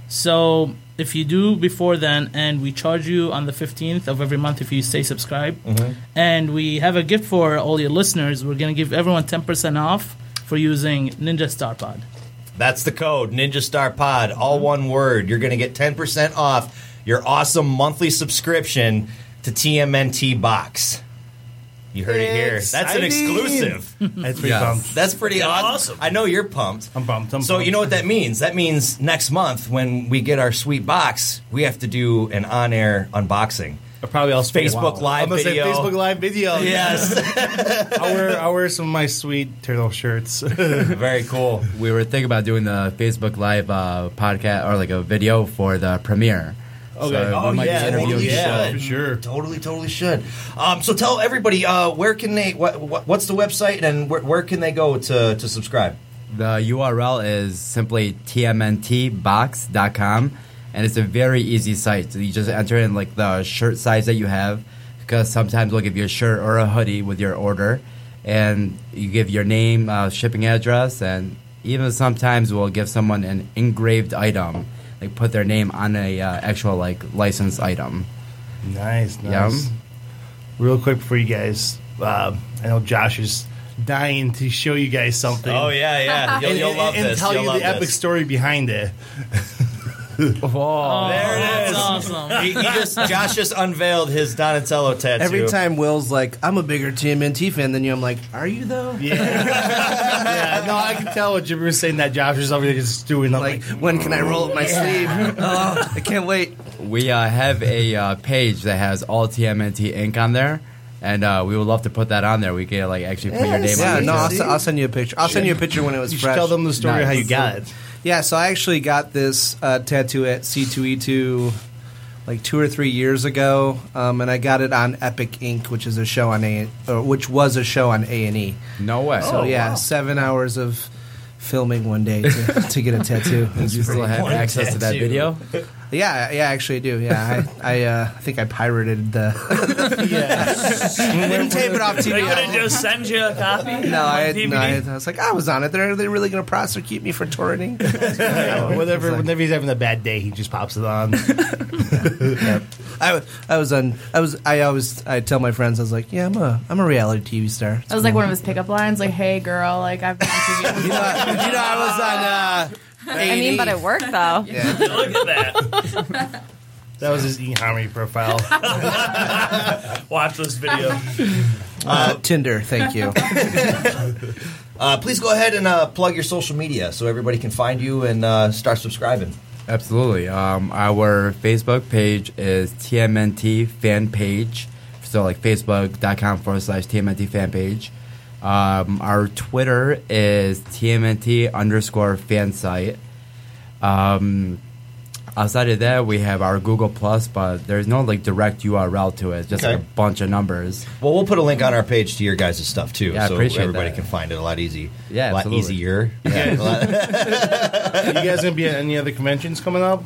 So if you do before then, and we charge you on the fifteenth of every month if you stay subscribed, and we have a gift for all your listeners. We're gonna give everyone ten percent off for using Ninja Star Pod. That's the code Ninja Star Pod, all mm-hmm. one word. You're going to get 10% off your awesome monthly subscription to TMNT Box. You heard it here. That's an exclusive. *laughs* That's pretty Yes. pumped. That's pretty awesome. awesome. I know you're pumped. I'm pumped. I'm so pumped. you know what that means? That means next month when we get our sweet box, we have to do an on-air unboxing. Or probably I'll spend a Facebook. Live I'm gonna say video. Facebook Live video. Yes. *laughs* I'll wear I'll wear some of my sweet turtle shirts. *laughs* Very cool. We were thinking about doing the Facebook Live uh, podcast or like a video for the premiere. Okay. So Oh, yeah, be totally, yeah. people. for sure. Totally, totally should. Um, so tell everybody uh, where can they? What, what, what's the website and where, where can they go to to subscribe? The URL is simply tmntbox.com, and it's a very easy site. So you just enter in like the shirt size that you have, because sometimes we'll give you a shirt or a hoodie with your order, and you give your name, uh, shipping address, and even sometimes we'll give someone an engraved item, like put their name on a uh, actual like licensed item. nice, nice. Yum. Real quick for you guys, uh, I know Josh is dying to show you guys something. Oh yeah, yeah. *laughs* You'll, and, you'll and- love and this. tell You'll you love the epic this. story behind it. *laughs* *laughs* Whoa. there it that's awesome. He, he just Josh just unveiled his Donatello tattoo. Every time Will's like, I'm a bigger TMNT fan than you, I'm like, are you though? yeah, *laughs* no, I can tell what Jimmy was saying that Josh was over there just doing I'm like, when can I roll up my sleeve? *laughs* Oh, I can't wait. We uh, have a uh, page that has all TMNT ink on there, and uh, we would love to put that on there. We can like actually put your name yeah, on it. no, I'll, s- I'll send you a picture. I'll send you a picture when it was You should fresh. tell them the story of how you got it. Yeah, so I actually got this uh, tattoo at C2E2 like two or three years ago, um, and I got it on Epic Ink, which is a show on A, or which was a show on A and E. No way. So Oh, yeah, wow. seven hours of filming one day to, to get a tattoo. It *laughs* You still have cool. access to that video? *laughs* Yeah, yeah, I actually do. Yeah, I, I, uh, I think I pirated the. *laughs* *laughs* I didn't tape it off TV. They TV. couldn't just send you a copy. No, I, no I, I was like, I was on it. They're, they really going to prosecute me for torrenting? *laughs* Yeah, whenever, whenever he's having a bad day, he just pops it on. I, wa- I was on. I was. I always. I tell my friends. I was like, yeah, I'm a. I'm a reality TV star. That was like one of his pickup lines, like, "Hey, girl, like I've been on TV." you, know, you know, I was on. Uh, I mean, but it worked though. Yeah. *laughs* Look at that. That was his eHarmony profile. *laughs* Watch this video. uh, Tinder. Thank you. *laughs* Uh, please go ahead and uh, plug your social media so everybody can find you and uh, start subscribing. Absolutely. Um, our Facebook page is TMNT fan page. So like facebook.com forward slash TMNT fan page. Um, our Twitter is TMNT underscore fan site. Um, outside of that, we have our Google Plus, but there's no like direct URL to it. It's just Okay. like a bunch of numbers. Well, we'll put a link on our page to your guys' stuff too, Yeah, so appreciate everybody that. can find it a lot easy. Yeah, a lot absolutely. easier. Yeah. A *laughs* you guys gonna be at any other conventions coming up?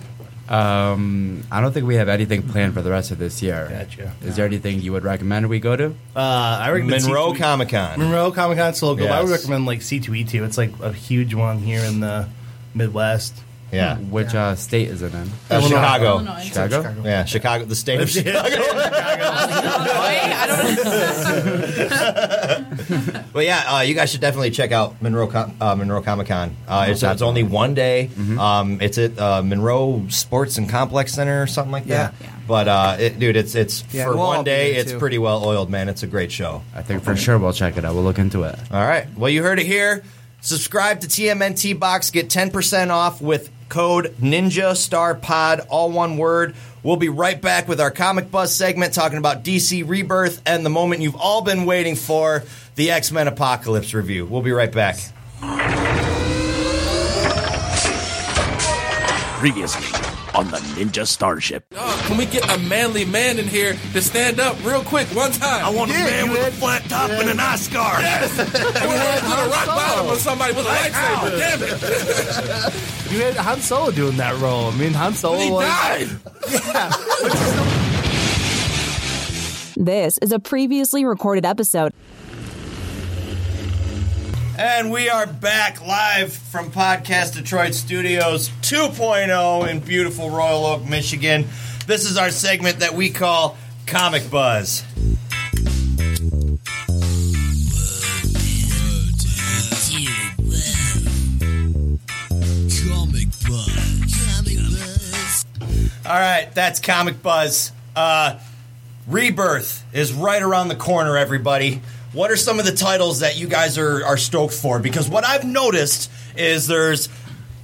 Um, I don't think we have anything planned for the rest of this year. Gotcha. Is there anything you would recommend we go to? Uh, I recommend Monroe C2E Comic Con. Monroe Comic Con still go. but I would recommend like C2E2. It's like a huge one here in the Midwest. Yeah. Which uh, state is it in? Uh, Chicago. Illinois. Chicago? Yeah, Chicago, the state of Chicago. *laughs* *laughs* But yeah, uh, you guys should definitely check out Monroe Com- uh, Monroe Comic Con. Uh, it's, it's only one day. Um, it's at uh, Monroe Sports and Complex Center or something like that. Yeah. But uh, it, dude, it's it's Yeah, for we'll all one be day. there, It's too. pretty well oiled, man. It's a great show. I think for sure we'll check it out. We'll look into it. All right. Well, you heard it here. Subscribe to TMNT Box. Get 10% off with code Ninja Star Pod, all one word. We'll be right back with our Comic Buzz segment talking about DC Rebirth and the moment you've all been waiting for the X Men Apocalypse review. We'll be right back. Previously on the Ninja Starship. Can we get a manly man in here to stand up real quick one time? I want a man with a flat top and an eye scar. Yes. I want to put a rock bottom on somebody with a lightsaber. Damn it. *laughs* You had Han Solo doing that role. I mean, Han Solo He was. died. *laughs* This is a previously recorded episode. And we are back live from Podcast Detroit Studios 2.0 in beautiful Royal Oak, Michigan. This is our segment that we call Comic Buzz. Comic Buzz. Comic Buzz. All right, that's Comic Buzz. Uh, Rebirth is right around the corner, everybody. What are some of the titles that you guys are, are stoked for? Because what I've noticed is there's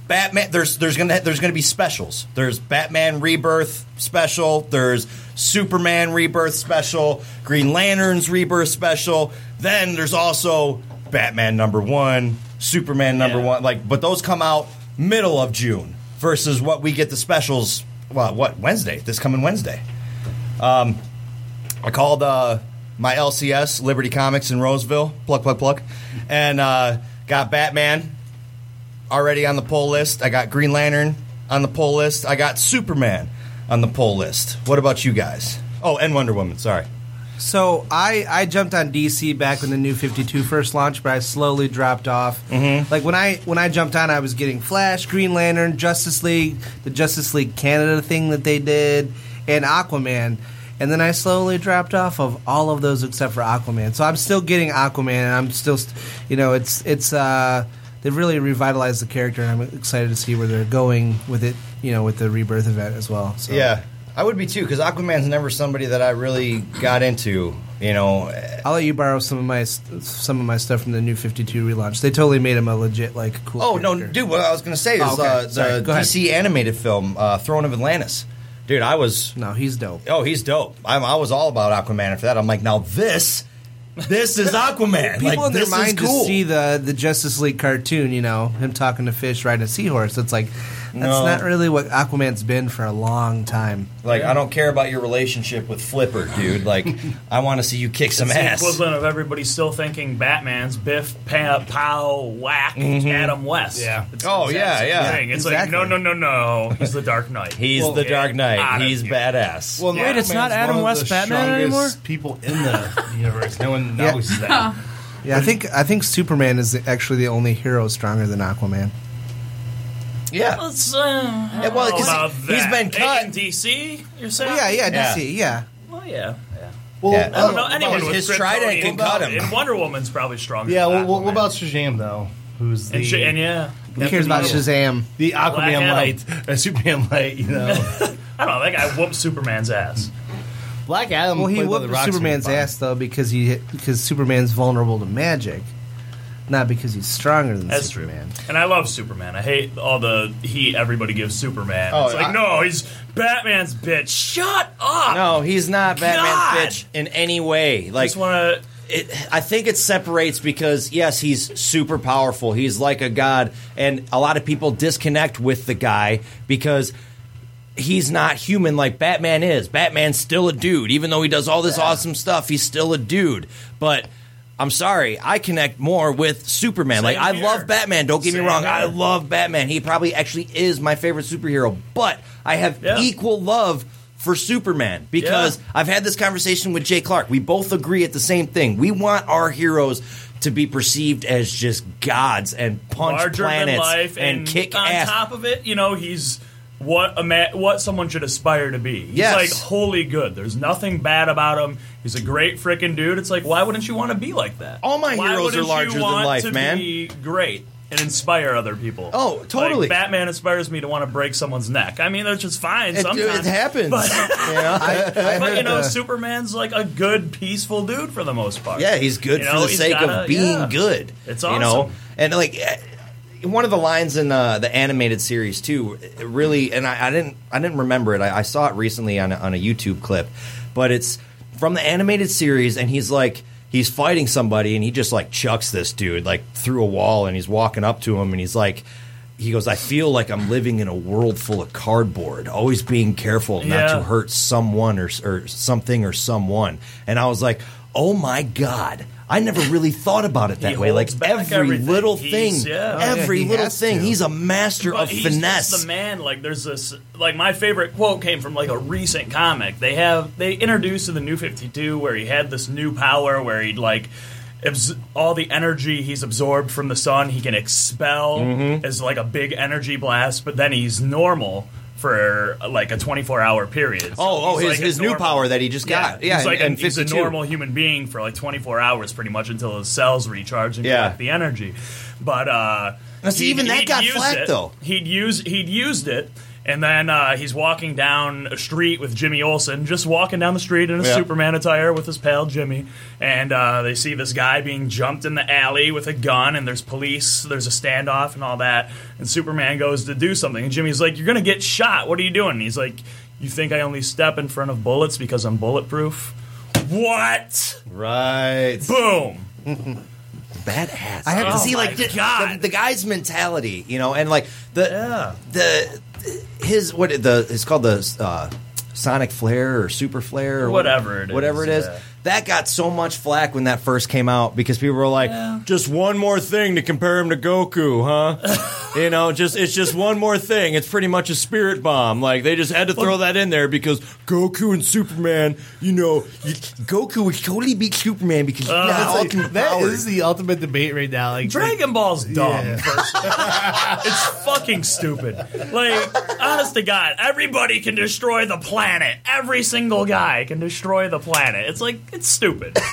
Batman. There's there's gonna there's gonna be specials. There's Batman Rebirth special. There's Superman Rebirth special. Green Lanterns Rebirth special. Then there's also Batman number one, Superman number one. Like, but those come out middle of June versus what we get the specials. Well, what Wednesday? This coming Wednesday. Um, I called uh, my LCS Liberty Comics in Roseville, plug plug plug, and uh, got Batman already on the pull list. I got Green Lantern on the pull list. I got Superman on the pull list. What about you guys? Oh, and Wonder Woman. Sorry. So I, I jumped on DC back when the new 52 first launched, but I slowly dropped off. Mm-hmm. Like when I when I jumped on, I was getting Flash, Green Lantern, Justice League, the Justice League Canada thing that they did, and Aquaman. And then I slowly dropped off of all of those except for Aquaman. So I'm still getting Aquaman, and I'm still, st- you know, it's it's uh, they've really revitalized the character, and I'm excited to see where they're going with it. You know, with the rebirth event as well. So. Yeah, I would be too because Aquaman's never somebody that I really got into. You know, I'll let you borrow some of my some of my stuff from the new 52 relaunch. They totally made him a legit like cool. Oh no, dude! What I was going to say is Oh, okay. uh, Sorry, the go ahead. DC animated film uh, Throne of Atlantis. Dude, I was no, he's dope. Oh, he's dope. I'm, I was all about Aquaman after that. I'm like, now this, this is *laughs* Aquaman. People like, in their this mind is cool. just see the the Justice League cartoon, you know, him talking to fish riding a seahorse. It's like that's No. not really what Aquaman's been for a long time. Like, I don't care about your relationship with Flipper, dude. Like, *laughs* I want to see you kick some it's ass. the equivalent of everybody still thinking Batman's Biff, pa- Pow, Whack, Mhm. Adam West. Yeah. It's Oh, yeah, yeah. thing. It's Exactly. like, no, no, no, no. He's the Dark Knight. He's the Dark Knight. He's here. badass. Well, Wait, it's not Adam one of West the Batman anymore? People in the *laughs* universe. No one Yeah. knows that. *laughs* Yeah, I think I think Superman is actually the only hero stronger than Aquaman. Yeah. Let's, uh, well, 'cause about he's that. been cut. In DC, you're saying? yeah, yeah, DC, yeah. Well, yeah, yeah. Well, I don't know. Anyone his- with his kryptonite trident can and- cut him. And Wonder Woman's probably stronger. Yeah, than well, that. what, what about Shazam though? Who's the And, sh- and yeah, Who cares about Shazam? The Black Aquaman Adam. light, uh, Superman light. You know, *laughs* I don't know. That guy whooped Superman's ass. Black Adam. Well, he played by whooped the Superman's pretty ass though because he because Superman's vulnerable to magic, not because he's stronger than That's Superman. And I love Superman. I hate all the heat everybody gives Superman. Oh, it's like, I- no, he's Batman's bitch. Shut up. No, he's not Batman's God! bitch in any way. Like, just want to. it, I think it separates because yes, he's super powerful. He's like a god, and a lot of people disconnect with the guy because he's not human like Batman is. Batman's still a dude, even though he does all this awesome stuff. He's still a dude, but. I'm sorry, I connect more with Superman. like I here. love Batman. Don't get Same me wrong, I love Batman. He probably actually is my favorite superhero, but I have equal love for Superman because Yeah. I've had this conversation with Jay Clark. We both agree at the same thing. We want our heroes to be perceived as just gods and punch larger planets life, and, kick on ass. top of it, you know, he's what a ma- what someone should aspire to be. He's Yes. like holy good. There's nothing bad about him. He's a great freaking dude. It's like, why wouldn't you want to be like that? All my Why heroes are wouldn't larger you than want life, to man. Be great and inspire other people. Oh, totally. Like, Batman inspires me to want to break someone's neck. I mean, that's just fine. It- sometimes it happens. But, *laughs* You *laughs* know? I- I but you know, uh, Superman's like a good, peaceful dude for the most part. Yeah, he's good You for know, the sake gotta- of being yeah. good. It's You know, awesome. and like one of the lines in uh, the animated series too, it really, and I, I didn't, I didn't remember it. I, I saw it recently on a, on a YouTube clip, but it's from the animated series, and he's like. He's fighting somebody, and he just like chucks this dude like through a wall, and he's walking up to him, and he's like, he goes, "I feel like I'm living in a world full of cardboard, always being careful not Yeah. to hurt someone or, or something or someone." And I was like, "Oh my god." I never really thought about it that way. Like every everything. little thing, yeah. every Yeah, little thing. to. He's a master But of he's finesse. the man. Like there's this. Like my favorite quote came from like a recent comic. They have they introduced in the New Fifty Two where he had this new power where he'd like. All the energy he's absorbed from the sun, he can expel Mhm. as like a big energy blast. But then he's normal for like a 24 hour period. So Oh, oh, his- like a his new power that he just got. Yeah, he's like in- in a, he's a normal human being for like 24 hours, pretty much until his cells recharge and Yeah. collect the energy. But uh, Now, see, even that got used flack, it. though. He'd use he'd used it, and then uh, he's walking down a street with Jimmy Olsen, just walking down the street in a Yeah. Superman attire with his pal Jimmy, and uh, they see this guy being jumped in the alley with a gun, and there's police, there's a standoff, and all that, and Superman goes to do something, and Jimmy's like, "You're gonna get shot. What are you doing?" And he's like, "You think I only step in front of bullets because I'm bulletproof?" What? Right. Boom. *laughs* Badass. I have to- see Oh like the, the, the guy's mentality, you know, and like the the his what the it's called the uh, Sonic Flare or Super Flare or Whatever it is, whatever it is. yeah. That got so much flack when that first came out because people were like, "Just one more thing to compare him to Goku, huh?" *laughs* you know, just it's just one more thing. It's pretty much a spirit bomb. Like they just had to throw that in there because Goku and Superman, you know, you, Goku would totally beat Superman because he's Uh, not like- ultimate That powered. is the ultimate debate right now. Like Dragon Ball's dumb. Yeah. first. *laughs* it's fucking stupid. Like, honest to God, everybody can destroy the planet. Every single guy can destroy the planet. It's like it's stupid. *laughs*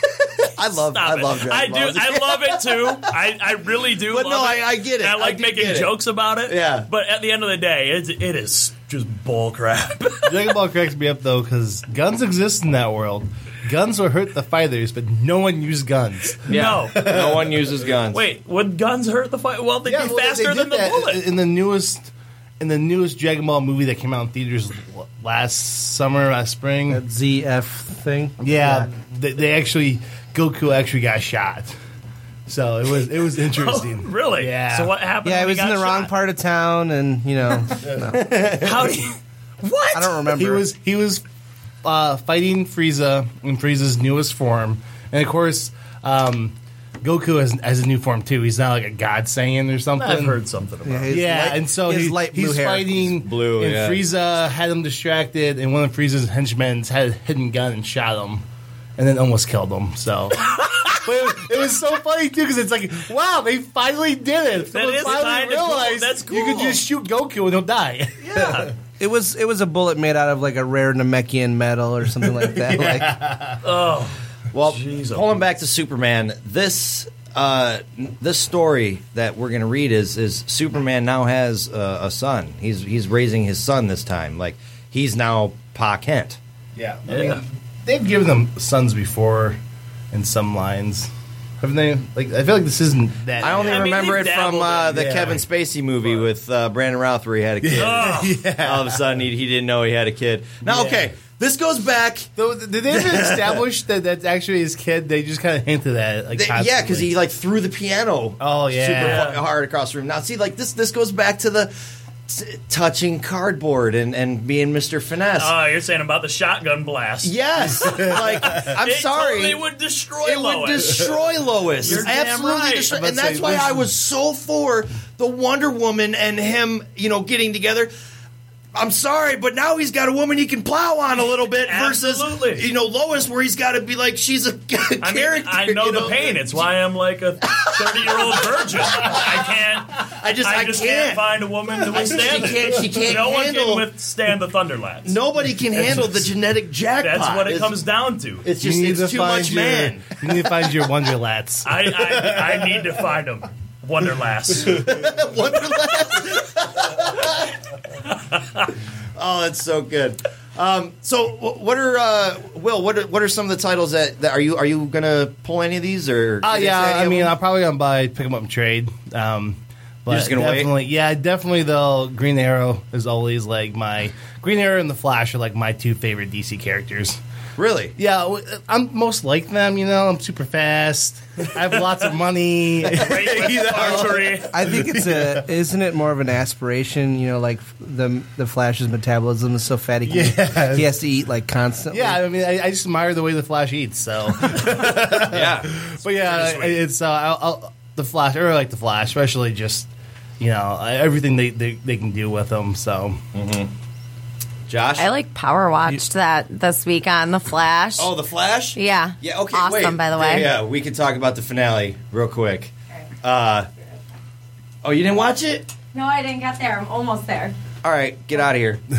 I love Stop I it. love I Dragon do. Ball Z. I love it too. I, I really do. But love no, it. I- I get it. And I I like do making jokes about it. Yeah. But at the end of the day, it, it is just bull crap. *laughs* Dragon Ball cracks me up though because guns exist in that world. Guns will hurt the fighters, but no one used guns. No. no one uses guns. Wait, would guns hurt the fight? Well, they'd be well, they faster did than the that bullet. in the newest in the newest Dragon Ball movie that came out in theaters last summer, last spring. That ZF thing. Yeah, They, they actually Goku actually got shot. So it was it was *laughs* interesting. Oh, really? Yeah. So what happened? Yeah, when it was he in the got wrong part of town, and you know, *laughs* no. How do you, what? I don't remember. He was he was uh, fighting Frieza in Frieza's newest form, and of course, um, Goku has, has a new form too. He's not like a God Saiyan or something. I've heard something about Yeah, his yeah, light- and so his he, light blue he's hair. fighting blue, and yeah. Frieza had him distracted, and one of Frieza's henchmen had a hidden gun and shot him, and then almost killed him. So. *laughs* But it, was, it was so funny too because it's like, wow, they finally did it. Someone is finally kinda cool. realized That's you could just shoot Goku and he'll die. Yeah. It was it was a bullet made out of like a rare Namekian metal or something like that. *laughs* Like Oh. Well, Jeez, pulling back to Superman, this uh, this story that we're going to read is is Superman now has uh, a son. He's he's raising his son this time. Like he's now Pa Kent. Yeah, I mean, they've given them sons before in some lines, haven't they? Like, I feel like this isn't that. I only I mean, remember they it from dabbled uh, in- the Yeah. Kevin Spacey movie with uh, Brandon Routh where he had a kid. Oh. All of a sudden, he, he didn't know he had a kid. Now, Yeah. okay, this goes back. Though, did they ever establish that that's actually his kid? They just kind of hinted at it, like They- yeah, because he like threw the piano. Oh, yeah. super fu- hard across the room. Now, see, like this this goes back to the t- touching cardboard and and being Mr. Finesse. Oh, you're saying about the shotgun blast? Yes, *laughs* like I'm It sorry, totally would destroy Lois. it Lois. would destroy Lois. You're damn Absolutely right. destroy, and that's say, why which- I was so for the Wonder Woman and him, you know, getting together. I'm sorry, but now he's got a woman he can plow on a little bit versus Absolutely. you know Lois, where he's got to be like she's a character. *laughs* I mean, I know you the pain. It's why I'm like a 30 year old virgin. I can't. I just- I I just can't. can't find a woman to withstand She it. can't- she can't No handle- one can withstand the Thunderlats. Nobody can It's handle the genetic jackpot. That's what it It's- comes down to. It's You just need it's to too find much your, man. You need to find your *laughs* Wonderlats. I, I, I need to find them. Wonderlass. *laughs* Oh, that's so good. Um, so, what are uh, Will? What are what are some of the titles that, that are you are you gonna pull any of these or? Oh get into yeah, I mean, them? I'm probably gonna buy, pick them up and trade. Um, but You're just gonna wait? definitely, yeah, definitely. Though Green Arrow is always like my Green Arrow and the Flash are like my two favorite DC characters. Really. Yeah, I'm most like them. You know, I'm super fast. I have lots of money. *laughs* Great with You know? archery. I think it's a isn't it more of an aspiration? You know, like the the Flash's metabolism is so fat he, can, Yeah. he has to eat like constantly. Yeah, I mean, I, I just admire the way the Flash eats. So, *laughs* Yeah. *laughs* but yeah, pretty it's uh, I'll, I'll, the Flash. I really like the Flash, especially just you know everything they, they, they can do with them. So, Josh. I like power watched that this week on The Flash. Oh, the Flash. yeah. Yeah. Okay. Awesome, wait. by the way. Yeah, we can talk about the finale real quick. Uh, oh, you didn't watch it? No, I didn't get there. I'm almost there. All right, get out of here. *laughs*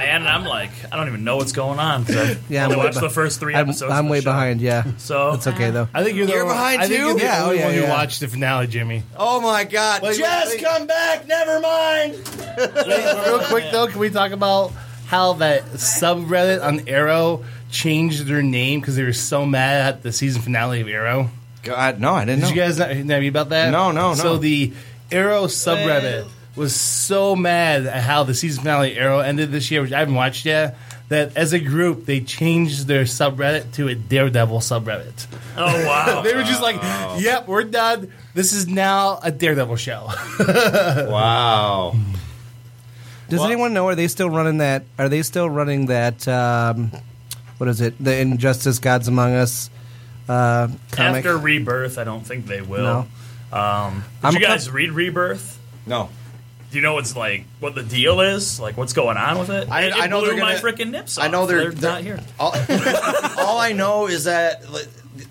Man, and I'm like, I don't even know what's going on. I've *laughs* Yeah, I'm way watched be- the first 3 I'm, episodes. I'm way behind. Yeah, So it's okay though. I think you're the You're one- behind I think too? you're the Yeah, oh, only oh, yeah, one who yeah. watched the finale, Jimmy. Oh my God, Wait, Jess, wait. come back. Never mind. *laughs* Real quick though, can we talk about how that subreddit on Arrow changed their name because they were so mad at the season finale of Arrow? God, no, I didn't Did know. you guys not know about that? No, no, no. So the Arrow subreddit was so mad at how the season finale Arrow ended this year, which I haven't watched yet. That as a group they changed their subreddit to a Daredevil subreddit. Oh wow. *laughs* they were just like, "Yep, we're done. This is now a Daredevil show." *laughs* wow. Does anyone know? Are they still running that? Are they still running that? Um, what is it? The Injustice Gods Among Us uh, comic. After Rebirth, I don't think they will. No. Um, did I'm you guys cou- read Rebirth? No. Do you know what's like what the deal is? Like what's going on with it? I- it, I know blew they're my freaking nips. I know they're- they're, not here. All, *laughs* all I know is that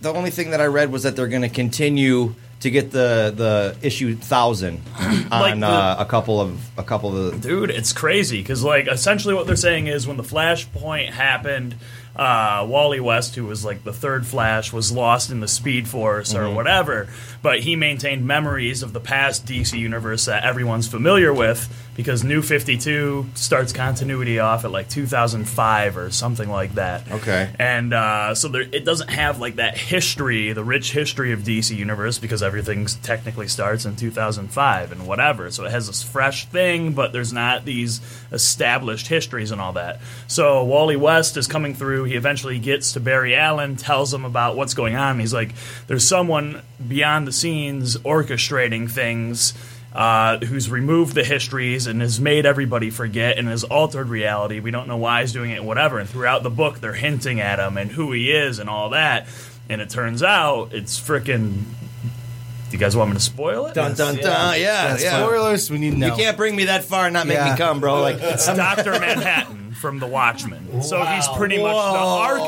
the only thing that I read was that they're going to continue to get the the issue thousand *clears throat* on Like the- uh, a couple of a couple of the. Dude, it's crazy because like essentially what they're saying is when the Flashpoint happened, uh, Wally West, who was like the third Flash, was lost in the Speed Force or Mhm. whatever, but he maintained memories of the past DC universe that everyone's familiar with because New 52 starts continuity off at like 2005 or something like that. Okay. And uh, so there, it doesn't have like that history, the rich history of DC Universe, because everything technically starts in 2005 and whatever. So it has this fresh thing, but there's not these established histories and all that. So Wally West is coming through. He eventually gets to Barry Allen, tells him about what's going on. He's like, "There's someone beyond the scenes orchestrating things." uh, who's removed the histories and has made everybody forget and has altered reality. We don't know why he's doing it, whatever. And throughout the book, they're hinting at him and who he is and all that. And it turns out it's freaking. Do you guys want me to spoil it? Dun dun dun. Yeah, yeah. Spoilers. We need to know. You can't bring me that far and not make Yeah. me come, bro. Like it's Doctor Manhattan from The Watchmen. So he's Wow. pretty much the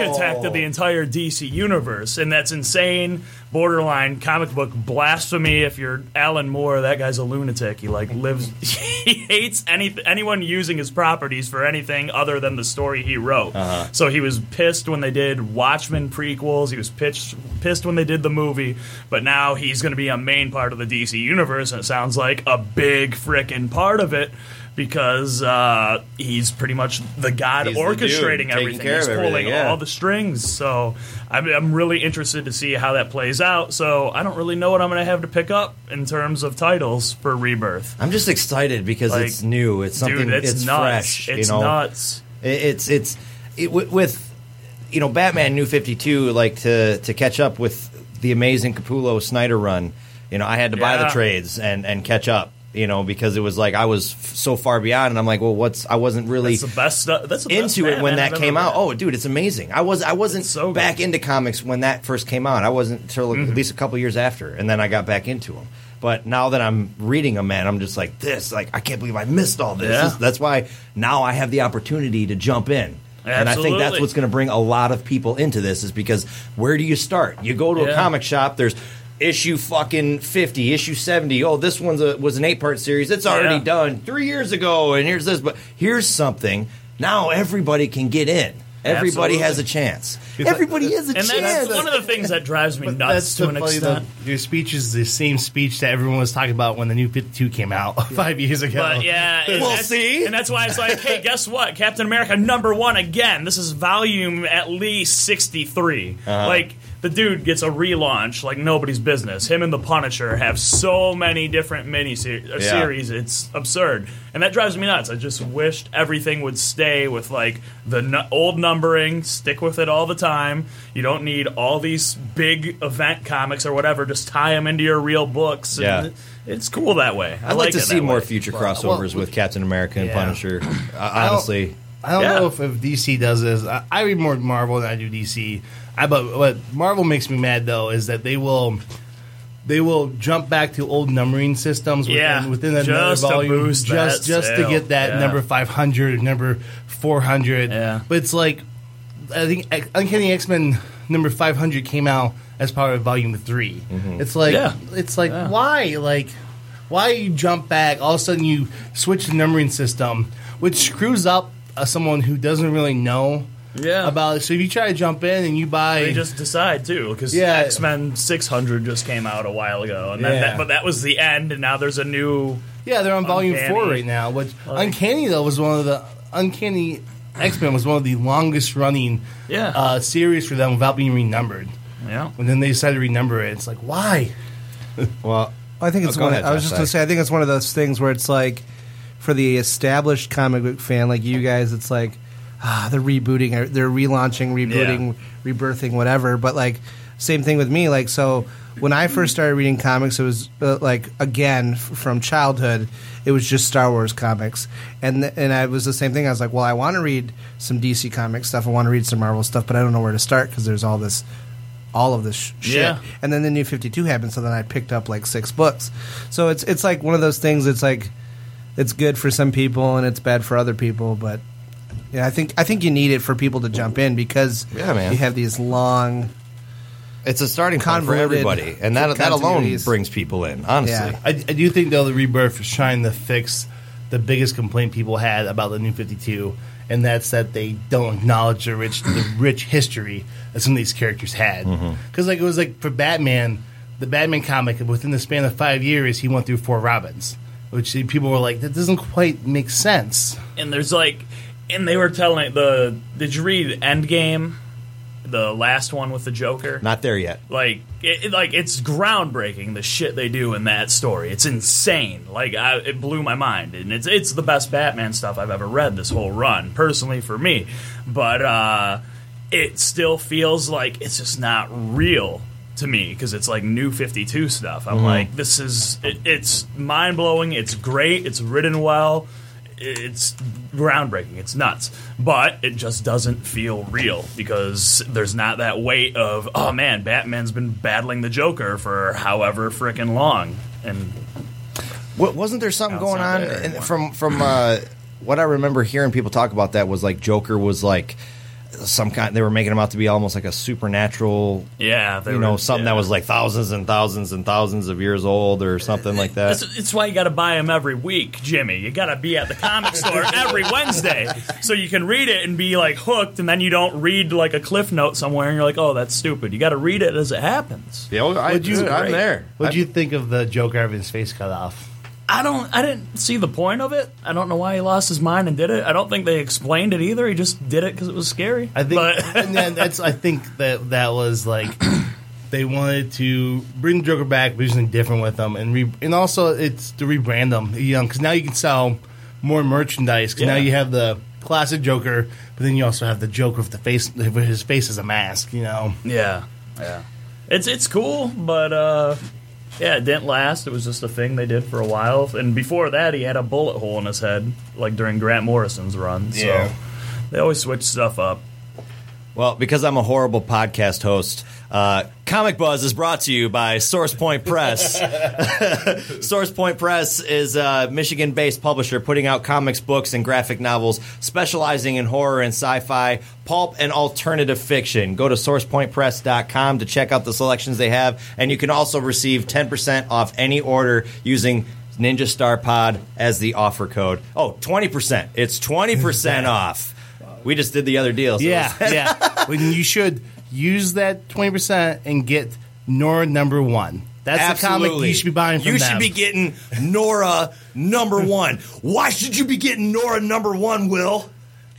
architect of the entire DC universe, and that's insane, borderline comic book blasphemy. If you're Alan Moore, that guy's a lunatic. He like lives. *laughs* he hates any anyone using his properties for anything other than the story he wrote. Uh-huh. So he was pissed when they did Watchmen prequels. He was pitched, pissed when they did the movie. But now he's going to be a main part of the DC universe, and it sounds like a big frickin' part of it because uh, he's pretty much the god He's the dude orchestrating everything. He's pulling everything, yeah. all the strings. So I'm, I'm really interested to see how that plays out. So I don't really know what I'm going to have to pick up in terms of titles for Rebirth. I'm just excited because Like, it's new. It's dude, something. it's nuts. fresh. It's you know? nuts. It's it's it, with, with you know Batman New Fifty Two. Like to to catch up with the amazing Capullo Snyder run. You know, I had to buy the trades and and catch up. You know, because it was like I was f- so far beyond, and I'm like, well, what's I wasn't really That's the best. That's the best into it when that I've came out. read. Oh, dude, it's amazing. I was I wasn't so back into comics when that first came out. I wasn't until Mm-hmm. at least a couple years after, and then I got back into them. But now that I'm reading them, man, I'm just like this. Like I can't believe I missed all this. Yeah. This- That's why now I have the opportunity to jump in. And I think that's what's going to bring a lot of people into this is because where do you start? You go to a comic shop, there's issue fucking 50, issue 70. Oh, this one's a, was an eight part series. It's already Yeah. done three years ago, and here's this. But here's something. Now everybody can get in. Everybody has a chance. Everybody has a chance. and chance. that's one of the things that drives me nuts to an extent. though, Your speech is the same speech that everyone was talking about when the new 52 came out *laughs* five years ago. But yeah, *laughs* and that's- and that's why it's like, hey, guess what? Captain America number one again. This is volume at least 63. Uh-huh. Like the dude gets a relaunch like nobody's business. Him and the Punisher have so many different mini Yeah. series. It's absurd, and that drives me nuts. I just wished everything would stay with like the nu- old numbering. Stick with it all the time. You don't need all these big event comics or whatever. Just tie them into your real books. And Yeah. It's cool that way. I I'd like, like to it see more way. future crossovers well, with Captain America and yeah. Punisher. Uh, I don't- honestly, I don't Yeah. know if, if DC does this. I, I read more Marvel than I do DC. I but what Marvel makes me mad though is that they will they will jump back to old numbering systems within, Yeah, within another just to volume just just to get that Yeah. number 500 number 400 Yeah. but it's like I think X- Uncanny X-Men number 500 came out as part of volume 3 it's like Yeah. it's like why? Like why you jump back? All of a sudden you switch the numbering system which screws up uh, someone who doesn't really know Yeah. about it so if you try to jump in and you buy They just decide too, because Yeah. X Men 600 just came out a while ago, and then Yeah. that, but that was the end, and now there's a new. yeah they're on volume Uncanny. four right now which Like- uncanny though was one of the uncanny x-men was one of the longest running Yeah. uh, series for them without being renumbered Yeah. and then they decided to renumber it it's like why *laughs* well, I think it's Oh, go one. ahead, I was Josh, just going to sorry. say. I think it's one of those things where it's like, for the established comic book fan like you guys, it's like, ah, they're rebooting, they're relaunching, rebooting, rebirthing, whatever. But like, same thing with me. Like, so when I first started reading comics, it was uh, like again f- from childhood. It was just Star Wars comics, and th- and I was the same thing. I was like, well, I want to read some DC comic stuff. I want to read some Marvel stuff, but I don't know where to start because there's all this all of this sh- shit. And then the new 52 happened, so then I picked up like six books. So it's it's like one of those things it's like it's good for some people and it's bad for other people, but yeah, I think I think you need it for people to jump in because Yeah, man. you have these long it's a starting point for Convoluted everybody, and that that alone continuities. brings people in. Honestly, Yeah. I, I do think though the rebirth is trying to fix the biggest complaint people had about the New Fifty Two, and that's that they don't acknowledge the rich the rich history that some of these characters had. Mm-hmm. Because like it was like for Batman, the Batman comic within the span of five years, he went through four Robins, which people were like that doesn't quite make sense. and there's like, and they were telling the. Did you read Endgame, the last one with the Joker? Not there yet. Like, it, it- like it's groundbreaking the shit they do in that story. It's insane. Like, I, it blew my mind, and it's it's the best Batman stuff I've ever read this whole run, personally for me. But uh, it still feels like it's just not real to me because it's like new 52 stuff i'm Mhm. like this is it, it's mind-blowing it's great it's written well it's groundbreaking. It's nuts. But it just doesn't feel real because there's not that weight of oh man batman's been battling the joker for however freaking long. And What, wasn't there something going on from from uh, what I remember hearing people talk about that was like Joker was like some kind. They were making him out to be almost like a supernatural. Yeah, they you know were- something that was like thousands and thousands and thousands of years old or something like that. It's, it's why you got to buy them every week, Jimmy. You got to be at the comic *laughs* store every Wednesday so you can read it and be like hooked, and then you don't read like a cliff note somewhere and you're like, oh, that's stupid. You got to read it as it happens. Yeah, well, I- What'd you, dude, I'm there. What'd I- you think of the Joker having his face cut off? I don't. I didn't see the point of it. I don't know why he lost his mind and did it. I don't think they explained it either. He just did it because it was scary. I think, But- *laughs* and then that's. I think that that was like *clears throat* they wanted to bring Joker back, do something different with them, and re, and also it's to rebrand them, you know, because now you can sell more merchandise. Because now you have the classic Joker, but then you also have the Joker with the face, with his face as a mask. You know. Yeah, yeah. It's it's cool, but uh, yeah, it didn't last. It was just a thing they did for a while. And before that, he had a bullet hole in his head, like during Grant Morrison's run. So Yeah. they always switch stuff up. Well, because I'm a horrible podcast host, uh, Comic Buzz is brought to you by Source Point Press. *laughs* Source Point Press is a Michigan based publisher putting out comics, books, and graphic novels specializing in horror and sci fi, pulp, and alternative fiction. Go to sourcepointpress.com to check out the selections they have, and you can also receive 10% off any order using Ninja Star Pod as the offer code. Oh, 20%. It's 20% *laughs* off. We just did the other deal. so Yeah, *laughs* yeah. when you should use that twenty percent and get Nora number one. That's the comic Absolutely. you should be buying from You them. should be getting Nora number one. Why should you be getting Nora number one, Will?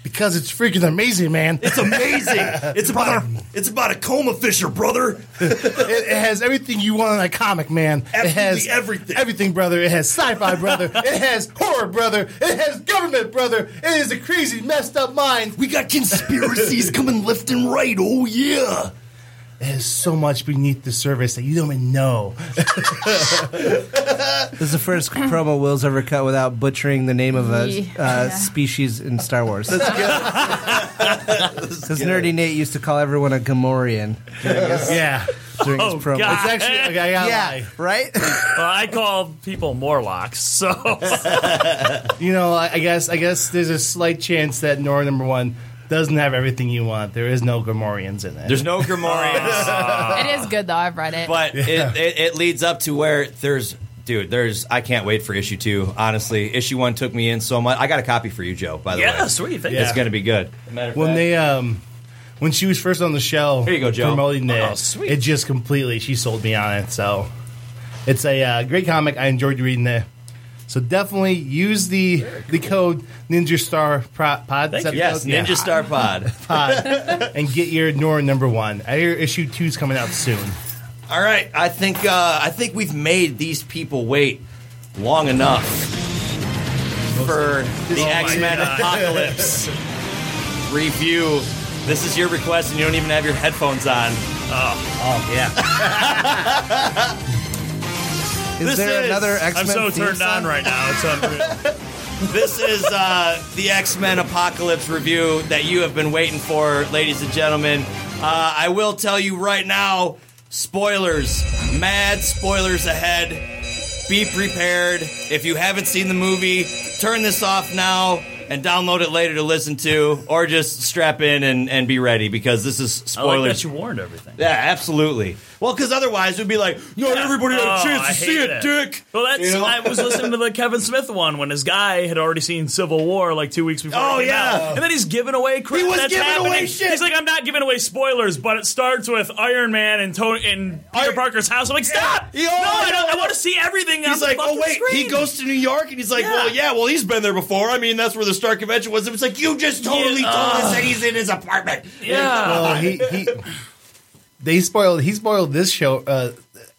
Because it's freaking amazing, man. It's amazing. *laughs* it's about a, it's about a coma fisher, brother. *laughs* it, it has everything you want in a comic, man. it has everything. Everything, brother. It has sci-fi, brother. *laughs* It has horror, brother. It has government, brother. It is a crazy, messed up mind. We got conspiracies coming left and right. Oh yeah. It has so much beneath the surface that you don't even know. *laughs* This is the first promo Will's ever cut without butchering the name of a uh, Yeah. species in Star Wars. Because *laughs* Nerdy Nate used to call everyone a Gamorrean his, yeah. during Oh, his promo. God. It's actually, okay, I gotta yeah, lie. right? *laughs* Well, I call people Morlocks, so You know, I, I guess I guess there's a slight chance that Nora number one doesn't have everything you want. There is no Gamorreans in it. There's no Grimorians. it is good though. I've read it. but it, it, it leads up to where there's dude there's i can't wait for issue two honestly issue one took me in so much i got a copy for you joe by the way yeah, sweet. Thank it's Yeah. gonna be good Matter when fact- they um when she was first on the show Here you go, Joe. promoting it Oh, sweet. it just completely she sold me on it so it's a uh, great comic i enjoyed reading it so definitely use the the code ninja star Pro- pod. Is that the yes code? Yeah. ninja star pod. *laughs* Pod. And get your nora number one. I hear issue two's coming out soon. All right i think uh i think we've made these people wait long enough for the Oh x-men apocalypse *laughs* review. This is your request and you don't even have your headphones on. Oh yeah *laughs* Is This there is- another I'm X Men? so turned on right now. It's unreal. this is uh, the X Men Apocalypse review that you have been waiting for, ladies and gentlemen. Uh, I will tell you right now spoilers, mad spoilers ahead. Be prepared. If you haven't seen the movie, turn this off now and download it later to listen to, or just strap in and, and be ready because this is I like spoilers. that you warned everything. Yeah, absolutely. Well, because otherwise it'd be like, not everybody had a Oh, chance I to see hated it, dick. Well, that's. You know? I was listening to the *laughs* Kevin Smith one when his guy had already seen Civil War like two weeks before. Oh, yeah. out. and then he's giving away crap. He was that's giving happening. away shit. He's like, I'm not giving away spoilers, but it starts with Iron Man and to- in Peter Parker's house. I'm like, stop! Yeah. No, I, don't, I want to see everything. on He's the like, oh wait, screen. he goes to New York, and he's like, Yeah. well, yeah, well, he's been there before. I mean, that's where the Stark Convention was. It was like, you just totally Yeah. told us Uh. that he's in his apartment. Yeah. Well, he, he they spoiled he spoiled this show uh,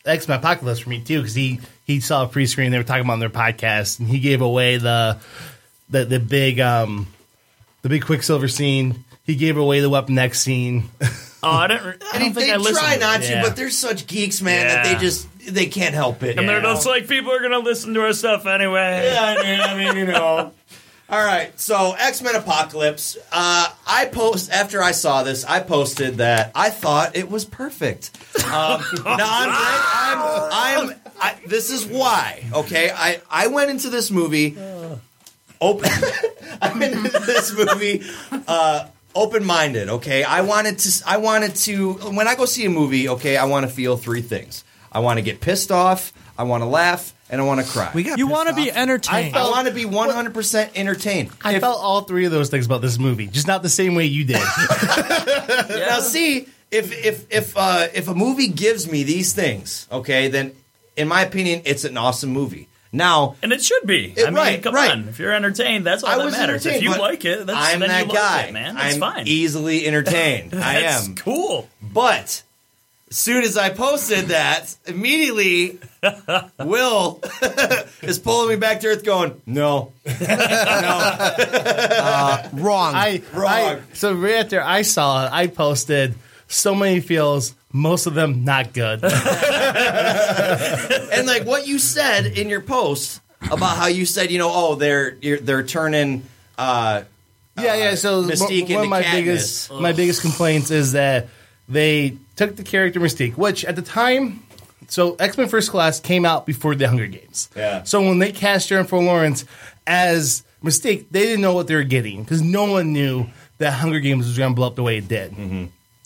X Men Apocalypse for me too because he he saw a pre screen they were talking about on their podcast and he gave away the the the big um the big Quicksilver scene. He gave away the Weapon X scene. Oh, I didn't. I don't he- think they I listened. try not to, Yeah. but they're such geeks, man, that they just they can't help it. And they're you just like, people are gonna listen to our stuff anyway. Yeah, I mean, I mean, you know. *laughs* All right, so X Men Apocalypse. Uh, I post after I saw this. I posted that I thought it was perfect. Um, *laughs* now I'm, I'm, I'm I, this is why. Okay, I I went into this movie *sighs* open. *laughs* I went into this movie uh, open minded. Okay, I wanted to. I wanted to. When I go see a movie, okay, I want to feel three things. I want to get pissed off. I want to laugh. And I want to cry. We got You want to be I entertained. I want to be 100% entertained. I If- felt all three of those things about this movie, just not the same way you did. *laughs* Now, see, if if if uh, if a movie gives me these things, okay, then in my opinion, it's an awesome movie. Now, And it should be. It- I mean, right, come right. on. If you're entertained, that's all I that was matters. If entertained, you but like it, that's I'm then that you guy, like it, man. That's I'm fine. easily entertained. *laughs* I That's am. cool. But as soon as I posted that, immediately Will *laughs* is pulling me back to earth, going, "No, *laughs* Uh, wrong. I, Wrong. I so right after I saw it, I posted so many feels, most of them not good. *laughs* and like what you said in your post about how you said, you know, oh, they're you're, they're turning." Uh, Yeah, yeah. So Mystique one of my Katniss. biggest my biggest complaints is that they took the character Mystique, which at the time, so X Men First Class came out before the Hunger Games. Yeah. So when they cast Jennifer Lawrence as Mystique, they didn't know what they were getting because no one knew that Hunger Games was going to blow up the way it did. Mm-hmm.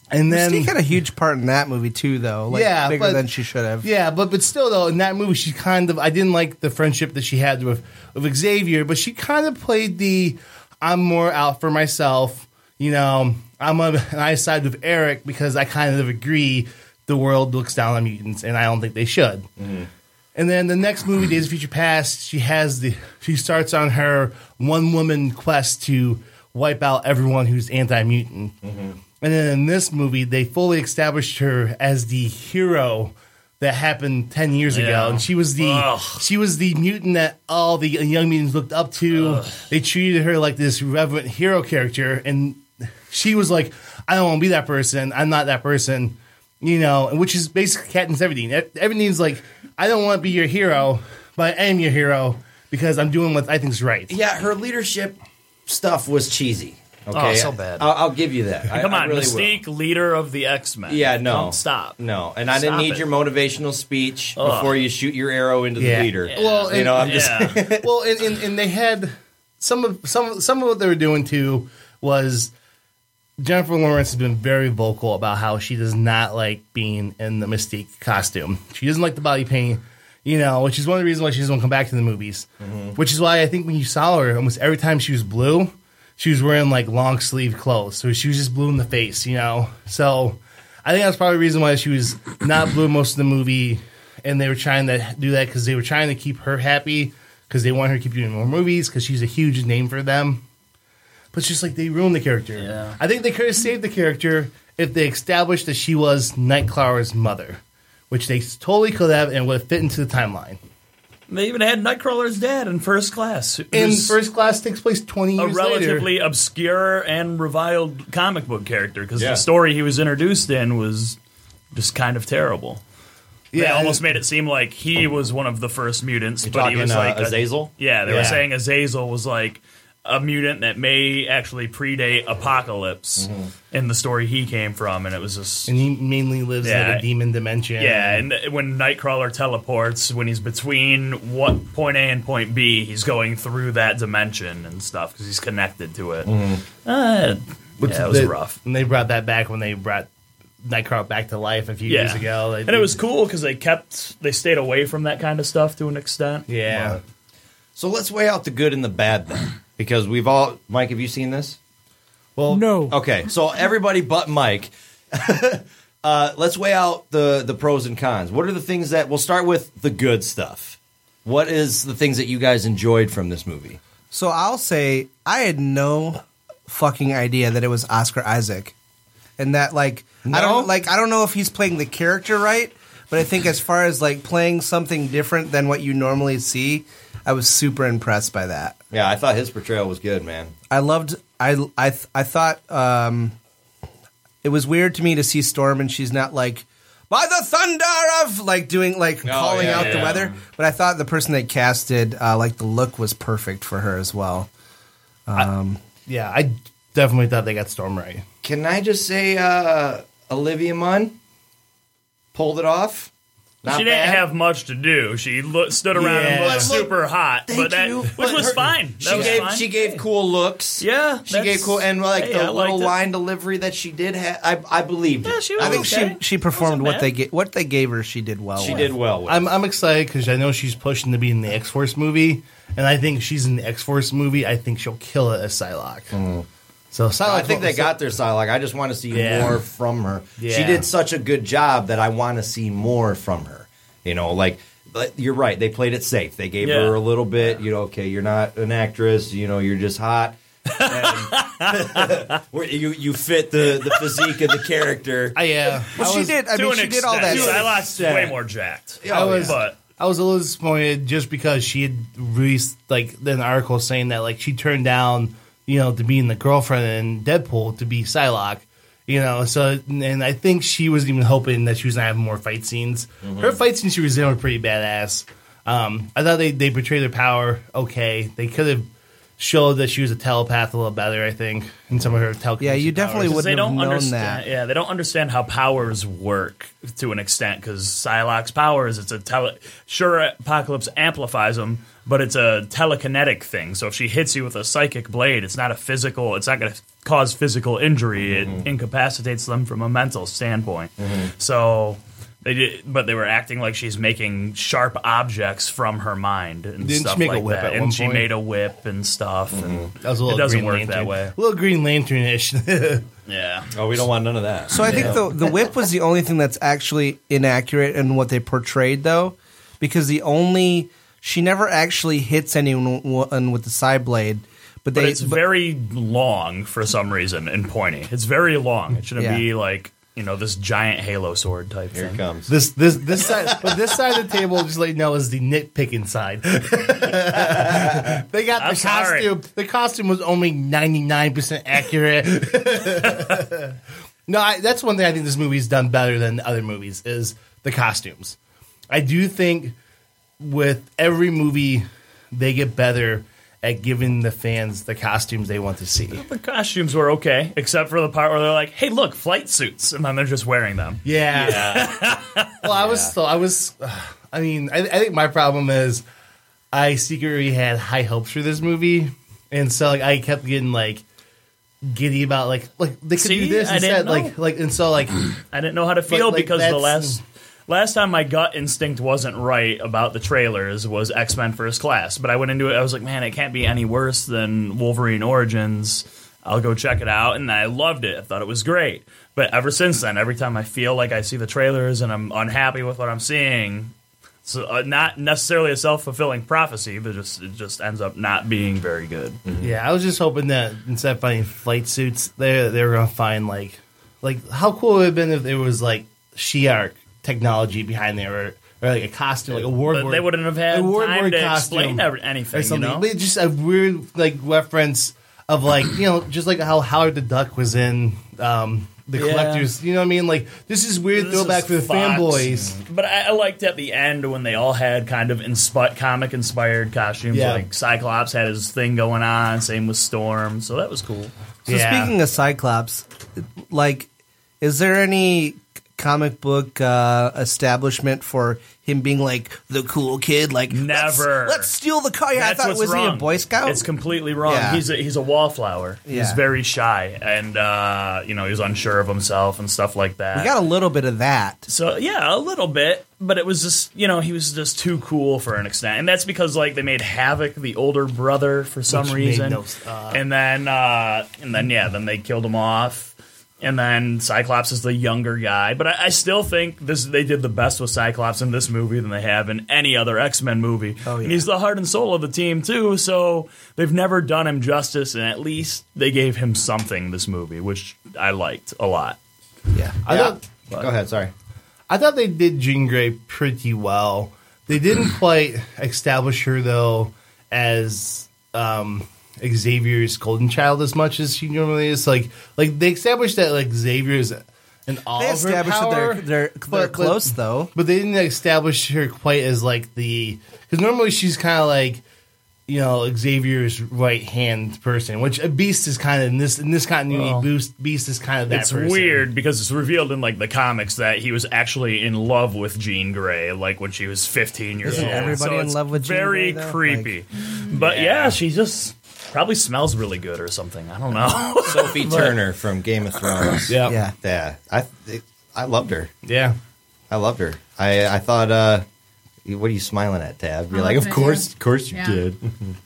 And then Mystique had a huge part in that movie too, though. Like, Yeah, bigger but- than she should have. Yeah, but but still though, in that movie, she kind of I didn't like the friendship that she had with with Xavier, but she kind of played the I'm more out for myself. You know, I'm on *laughs* I side with Eric because I kind of agree the world looks down on mutants, and I don't think they should. Mm-hmm. And then the next movie, Days of Future Past, she has the she starts on her one woman quest to wipe out everyone who's anti mutant. Mm-hmm. And then in this movie, they fully established her as the hero that happened ten years ago, and she was the Ugh. she was the mutant that all the young mutants looked up to. They treated her like this reverent hero character, and she was like, "I don't want to be that person. I'm not that person." You know, which is basically Katniss everything. E- Everything's like, "I don't want to be your hero, but I am your hero because I'm doing what I think is right." yeah, her leadership stuff was cheesy. Oh, okay, Oh, so bad. I'll, I'll give you that. I- Come I on, really will. Mystique, leader of the X Men. Yeah, no. Don't stop. No, and I didn't need it. your motivational speech Ugh. before you shoot your arrow into Yeah. the leader. Well, you know, I'm just *laughs* well, and, and, and they had some of some some of what they were doing too was Jennifer Lawrence has been very vocal about how she does not like being in the Mystique costume. She doesn't like the body paint, you know, which is one of the reasons why she doesn't want to come back to the movies. Mm-hmm. Which is why I think when you saw her, almost every time she was blue, she was wearing like long sleeve clothes, so she was just blue in the face, you know. So I think that's probably the reason why she was not blue most of the movie, and they were trying to do that because they were trying to keep her happy because they want her to keep doing more movies because she's a huge name for them. But it's just like they ruined the character. Yeah. I think they could have saved the character if they established that she was Nightcrawler's mother, which they totally could have and would have fit into the timeline. They even had Nightcrawler's dad in First Class. In First Class takes place 20 years later. A relatively obscure and reviled comic book character because Yeah. the story he was introduced in was just kind of terrible. They Yeah, almost made it seem like he was one of the first mutants, You're but he was uh, like a- Azazel? yeah, they Yeah. were saying Azazel was like a mutant that may actually predate Apocalypse in the story he came from, and it was just And he mainly lives in Yeah. like a demon dimension. yeah. And when Nightcrawler teleports, when he's between what point A and point B, he's going through that dimension and stuff because he's connected to it. Uh, Which yeah, it was they- rough. And they brought that back when they brought Nightcrawler back to life a few Yeah. years ago. They- and it was cool because they kept they stayed away from that kind of stuff to an extent. Yeah. But- So let's weigh out the good and the bad then, because we've all. Mike, have you seen this? Well, no. Okay, so everybody but Mike. *laughs* uh, let's weigh out the the pros and cons. What are the things that we'll start with the good stuff? What is the things that you guys enjoyed from this movie? So I'll say I had no fucking idea that it was Oscar Isaac, and that like I don't like I don't know if he's playing the character right, but I think as far as like playing something different than what you normally see, I was super impressed by that. Yeah, I thought his portrayal was good, man. I loved I I I thought um it was weird to me to see Storm and she's not like by the thunder of like doing like calling Oh, yeah, out the yeah. weather, but I thought the person they casted uh, like the look was perfect for her as well. Um, yeah, I definitely thought they got Storm right. Can I just say, uh, Olivia Munn pulled it off? Not she didn't bad. have much to do. She lo- stood around and Yeah. looked super hot, Thank but that you. which But was her- fine. That She was gave fine. she gave cool looks. Yeah, she gave cool and like hey, the I liked little it. line delivery that she did have. I I believed. Yeah, she was I think she she performed what they ga- what they gave her. She did well. She with. did well. With. I'm I'm excited because I know she's pushing to be in the X Force movie, and I think she's in the X Force movie. I think she'll kill it as Psylocke. Mm. So Psylocke, I think they got their Psylocke. I just want to see Yeah. more from her. She did such a good job that I want to see more from her. You know, like but you're right. They played it safe. They gave Yeah. her a little bit. You know, okay, you're not an actress. You know, you're just hot. *laughs* *laughs* You you fit the the physique of the character. I yeah. Well, I she was- did. I mean, an she did all that. extent. stuff. Psylocke's uh, way more jacked. Oh, I was, but I was a little disappointed just because she had released like an article saying that like she turned down you know to being the girlfriend in Deadpool to be Psylocke. You know, so and I think she was even hoping that she was gonna have more fight scenes. Her fight scenes she was in were pretty badass. Um, I thought they they portrayed their power okay. They could have showed that she was a telepath a little better. I think in some of her telekinesis. Yeah, you definitely powers. would- they wouldn't have don't known understand. that. Yeah, they don't understand how powers work to an extent because Psylocke's powers. It's a tele. Sure, Apocalypse amplifies them, but it's a telekinetic thing. So if she hits you with a psychic blade, it's not a physical. It's not going to cause physical injury. Mm-hmm. It incapacitates them from a mental standpoint. So. They did, but they were acting like she's making sharp objects from her mind and Didn't she stuff make a like whip that. at and one she point? made a whip and stuff. Mm-hmm. And That was a little it doesn't Green work Lantern. that way. A little Green Lantern-ish. *laughs* Yeah. Oh, we don't want none of that. So I think the the whip was the only thing that's actually inaccurate in what they portrayed, though, because the only she never actually hits anyone with the psi blade, but But they it's very long for some reason and pointy. It's very long. It shouldn't Yeah. be like you know this giant halo sword type Here thing. it comes. This this this side, but this side of the table, just let you know, is the nitpicking side. *laughs* they got I'm the sorry. costume. The costume was only ninety nine percent accurate. *laughs* no, I, that's one thing I think this movie's done better than other movies is the costumes. I do think with every movie, they get better at giving the fans the costumes they want to see. The costumes were okay, except for the part where they're like, "Hey, look, flight suits," and then they're just wearing them. Yeah. *laughs* well, I was so I was. *sighs* I mean, I, I think my problem is I secretly had high hopes for this movie, and so like I kept getting like giddy about like like they could See? do this I instead, didn't know. like like and so like *clears throat* I didn't know how to feel like, because the last last time my gut instinct wasn't right about the trailers was X Men First Class, but I went into it. I was like, man, it can't be any worse than Wolverine Origins. I'll go check it out, and I loved it. I thought it was great. But ever since then, every time I feel like I see the trailers and I'm unhappy with what I'm seeing, so uh, not necessarily a self fulfilling prophecy, but just it just ends up not being very good. yeah, I was just hoping that instead of finding flight suits, they they were gonna find like like how cool it would have been if there was like Shi'ar technology behind there. Or, or like a costume, like a wardrobe. But they wouldn't have had a wardrobe time to costume explain every- anything, or you something. know? But just a weird like reference of like you know just like how Howard the Duck was in um, the Yeah. collectors. You know what I mean? Like this is weird This throwback is for the Fox. fanboys. But I, I liked at the end when they all had kind of inspi- comic inspired costumes. Yeah. Like Cyclops had his thing going on. Same with Storm. So that was cool. So speaking of Cyclops, like, is there any comic book uh, establishment for him being like the cool kid? Like Never. Let's, let's steal the car. Yeah, That's I thought was he a. Boy Scout? It's completely wrong. Yeah. He's a, he's a wallflower. He's very shy, and uh, you know he's unsure of himself and stuff like that. we got a little bit of that. So yeah, a little bit, but it was just you know he was just too cool for an extent, and that's because like they made Havoc the older brother for some Which reason, no- uh, and then uh, and then yeah, then they killed him off, and then Cyclops is the younger guy. But I, I still think this they did the best with Cyclops in this movie than they have in any other X Men movie. Oh, And he's the heart and soul of the team too, so they've never done him justice, and at least they gave him something this movie, which I liked a lot. Yeah, I Yeah. thought, Go ahead. Sorry. I thought they did Jean Grey pretty well. They didn't quite establish her though as um, Xavier's golden child as much as she normally is. Like, like they established that like Xavier's an all They of her established that they're they're, they're close though. but they didn't establish her quite as like the because normally she's kind of like you know Xavier's right hand person, which a Beast is kind of in this in this continuity. Well, Boost Beast is kind of that. it's person. weird because it's revealed in like the comics that he was actually in love with Jean Grey, like when she was 15 years Isn't old. everybody so in it's love with Jean very Grey, though? creepy. but yeah. she just probably smells really good or something. I don't know. *laughs* Sophie Turner from Game of Thrones. Yeah. Yeah. yeah. I I loved her. Yeah. I loved her. I I thought. uh What are you smiling at, Tab? You're I like, of course, of course you Yeah. did. *laughs* *laughs*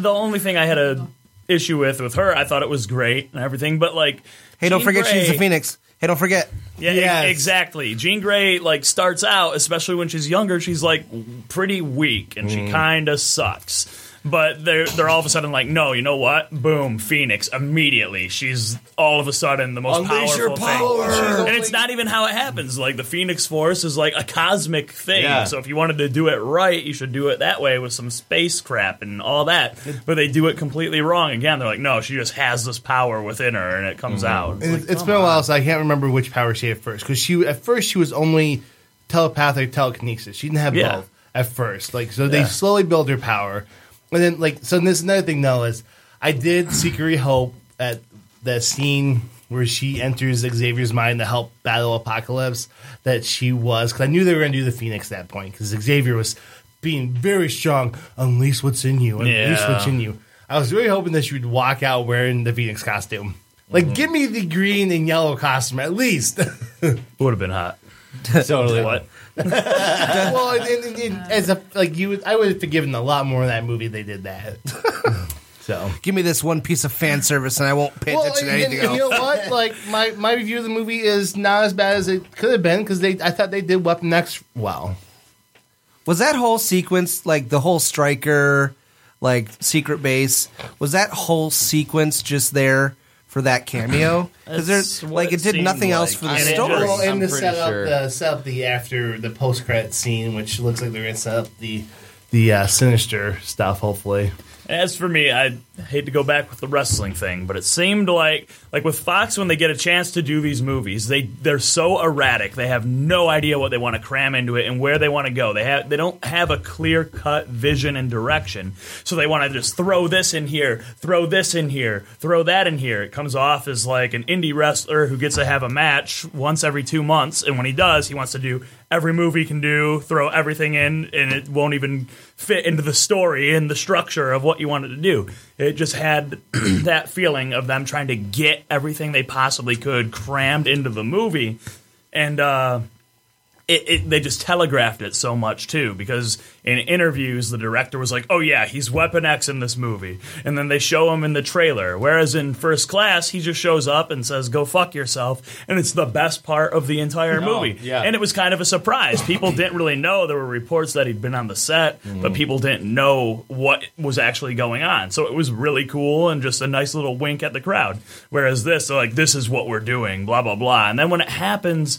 The only thing I had a issue with with her, I thought it was great and everything, but like, Hey, don't Jean forget she's Grey- a phoenix. Hey, don't forget. Yeah, e- Yes. exactly. Jean Grey like starts out, especially when she's younger, she's like pretty weak and she kind of sucks. But they're they're all of a sudden like, no, you know what? Boom, Phoenix immediately. She's all of a sudden the most Unleash your powerful power. thing, and it's not even how it happens. Like the Phoenix Force is like a cosmic thing. Yeah. So if you wanted to do it right, you should do it that way with some space crap and all that. But they do it completely wrong. Again, they're like, no, she just has this power within her, and it comes mm-hmm. out. It's like, it's come been a while, so I can't remember which power she had first. Because she at first she was only telepathic telekinesis. She didn't have Yeah. both at first. Like so, they Yeah. slowly build her power, and then like so. This is another thing though is I did secretly *clears throat* hope at the scene where she enters Xavier's mind to help battle Apocalypse that she was because I knew they were going to do the Phoenix at that point because Xavier was being very strong. Unleash what's in you. Unleash Yeah. what's in you. I was really hoping that she would walk out wearing the Phoenix costume. Like, Mm-hmm. give me the green and yellow costume at least. *laughs* Would have been hot. *laughs* Totally. What? Well, as a like you, would, I would have forgiven a lot more in that movie. if They did that. *laughs* so Give me this one piece of fan service, and I won't pay well, attention to anything and else. you know what? Like my my review of the movie is not as bad as it could have been because they I thought they did Weapon X well. Was that whole sequence like the whole Stryker, like secret base? Was that whole sequence just there for that cameo? *laughs* Because That's there's what like it it did seemed nothing else like. for the And it story. just- Well, and I'm to pretty set up sure. the set up the after the post credit scene, which looks like they're gonna set up the the uh, sinister stuff. Hopefully, As for me, I hate to go back with the wrestling thing, but it seemed like like with Fox when they get a chance to do these movies, they they're so erratic. They have no idea what they want to cram into it and where they want to go. They have they don't have a clear cut vision and direction. So they want to just throw this in here, throw this in here, throw that in here. It comes off as like an indie wrestler who gets to have a match once every 2 months and when he does, he wants to do every move he can do, throw everything in and it won't even fit into the story and the structure of what you wanted to do. Just had *clears throat* that feeling of them trying to get everything they possibly could crammed into the movie, and uh, it, it, they just telegraphed it so much too. Because in interviews, the director was like, "Oh yeah, he's Weapon X in this movie," and then they show him in the trailer. Whereas in First Class, he just shows up and says, "Go fuck yourself," and it's the best part of the entire Oh, movie. yeah. And it was kind of a surprise. People didn't really know. There were reports that he'd been on the set, but people didn't know what was actually going on. So it was really cool and just a nice little wink at the crowd. Whereas this, they're like, this is what we're doing, blah, blah, blah. And then when it happens,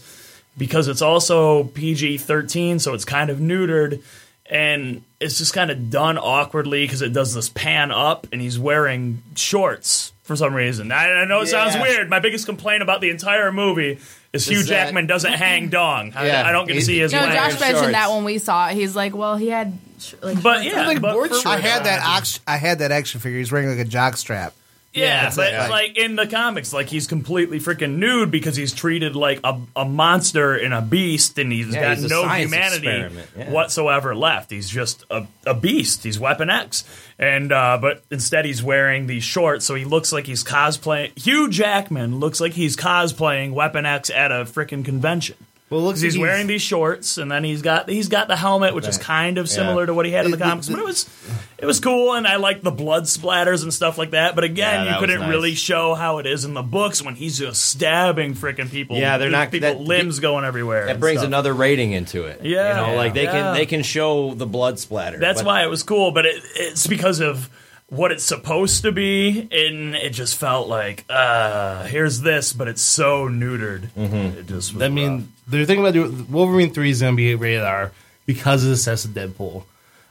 because it's also PG 13, so it's kind of neutered. And it's just kind of done awkwardly because it does this pan up and he's wearing shorts for some reason. I, I know it sounds weird. My biggest complaint about the entire movie is Hugh Is that- Jackman doesn't hang dong. I, Yeah. I don't get to see his No, leg. Josh mentioned shorts. that when we saw it. He's like, well, he had sh- like, But yeah, on. but for- I had that ox- I had that action figure. He's wearing like a jock strap. Yeah, it's but like- like, in the comics, like he's completely freaking nude because he's treated like a, a monster and a beast, and he's Yeah, got he's no humanity yeah. whatsoever left. He's just a, a beast. He's Weapon X, and uh, but instead he's wearing these shorts, so he looks like he's cosplaying. Hugh Jackman looks like he's cosplaying Weapon X at a freaking convention. Well, looks he's, he's- wearing these shorts, and then he's got he's got the helmet, which is kind of Yeah. similar to what he had in the comics. but it was it was cool, and I like the blood splatters and stuff like that. But again, Yeah, you that was couldn't nice. really show how it is in the books when he's just stabbing freaking people. Yeah, they're not- people that- limbs going everywhere. That brings stuff. another rating into it. Yeah. you know, like they Yeah. can they can show the blood splatter. That's why it was cool, but it, it's because of what it's supposed to be, and it just felt like, uh, here's this, but it's so neutered. Mm-hmm. It just was I mean, they're thinking about doing Wolverine three is going to be rated R because of the success of Deadpool.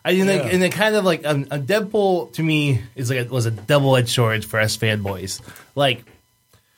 I think, like, Yeah. and it kind of like um, a Deadpool to me is like a, was a double edged sword for us fanboys. Like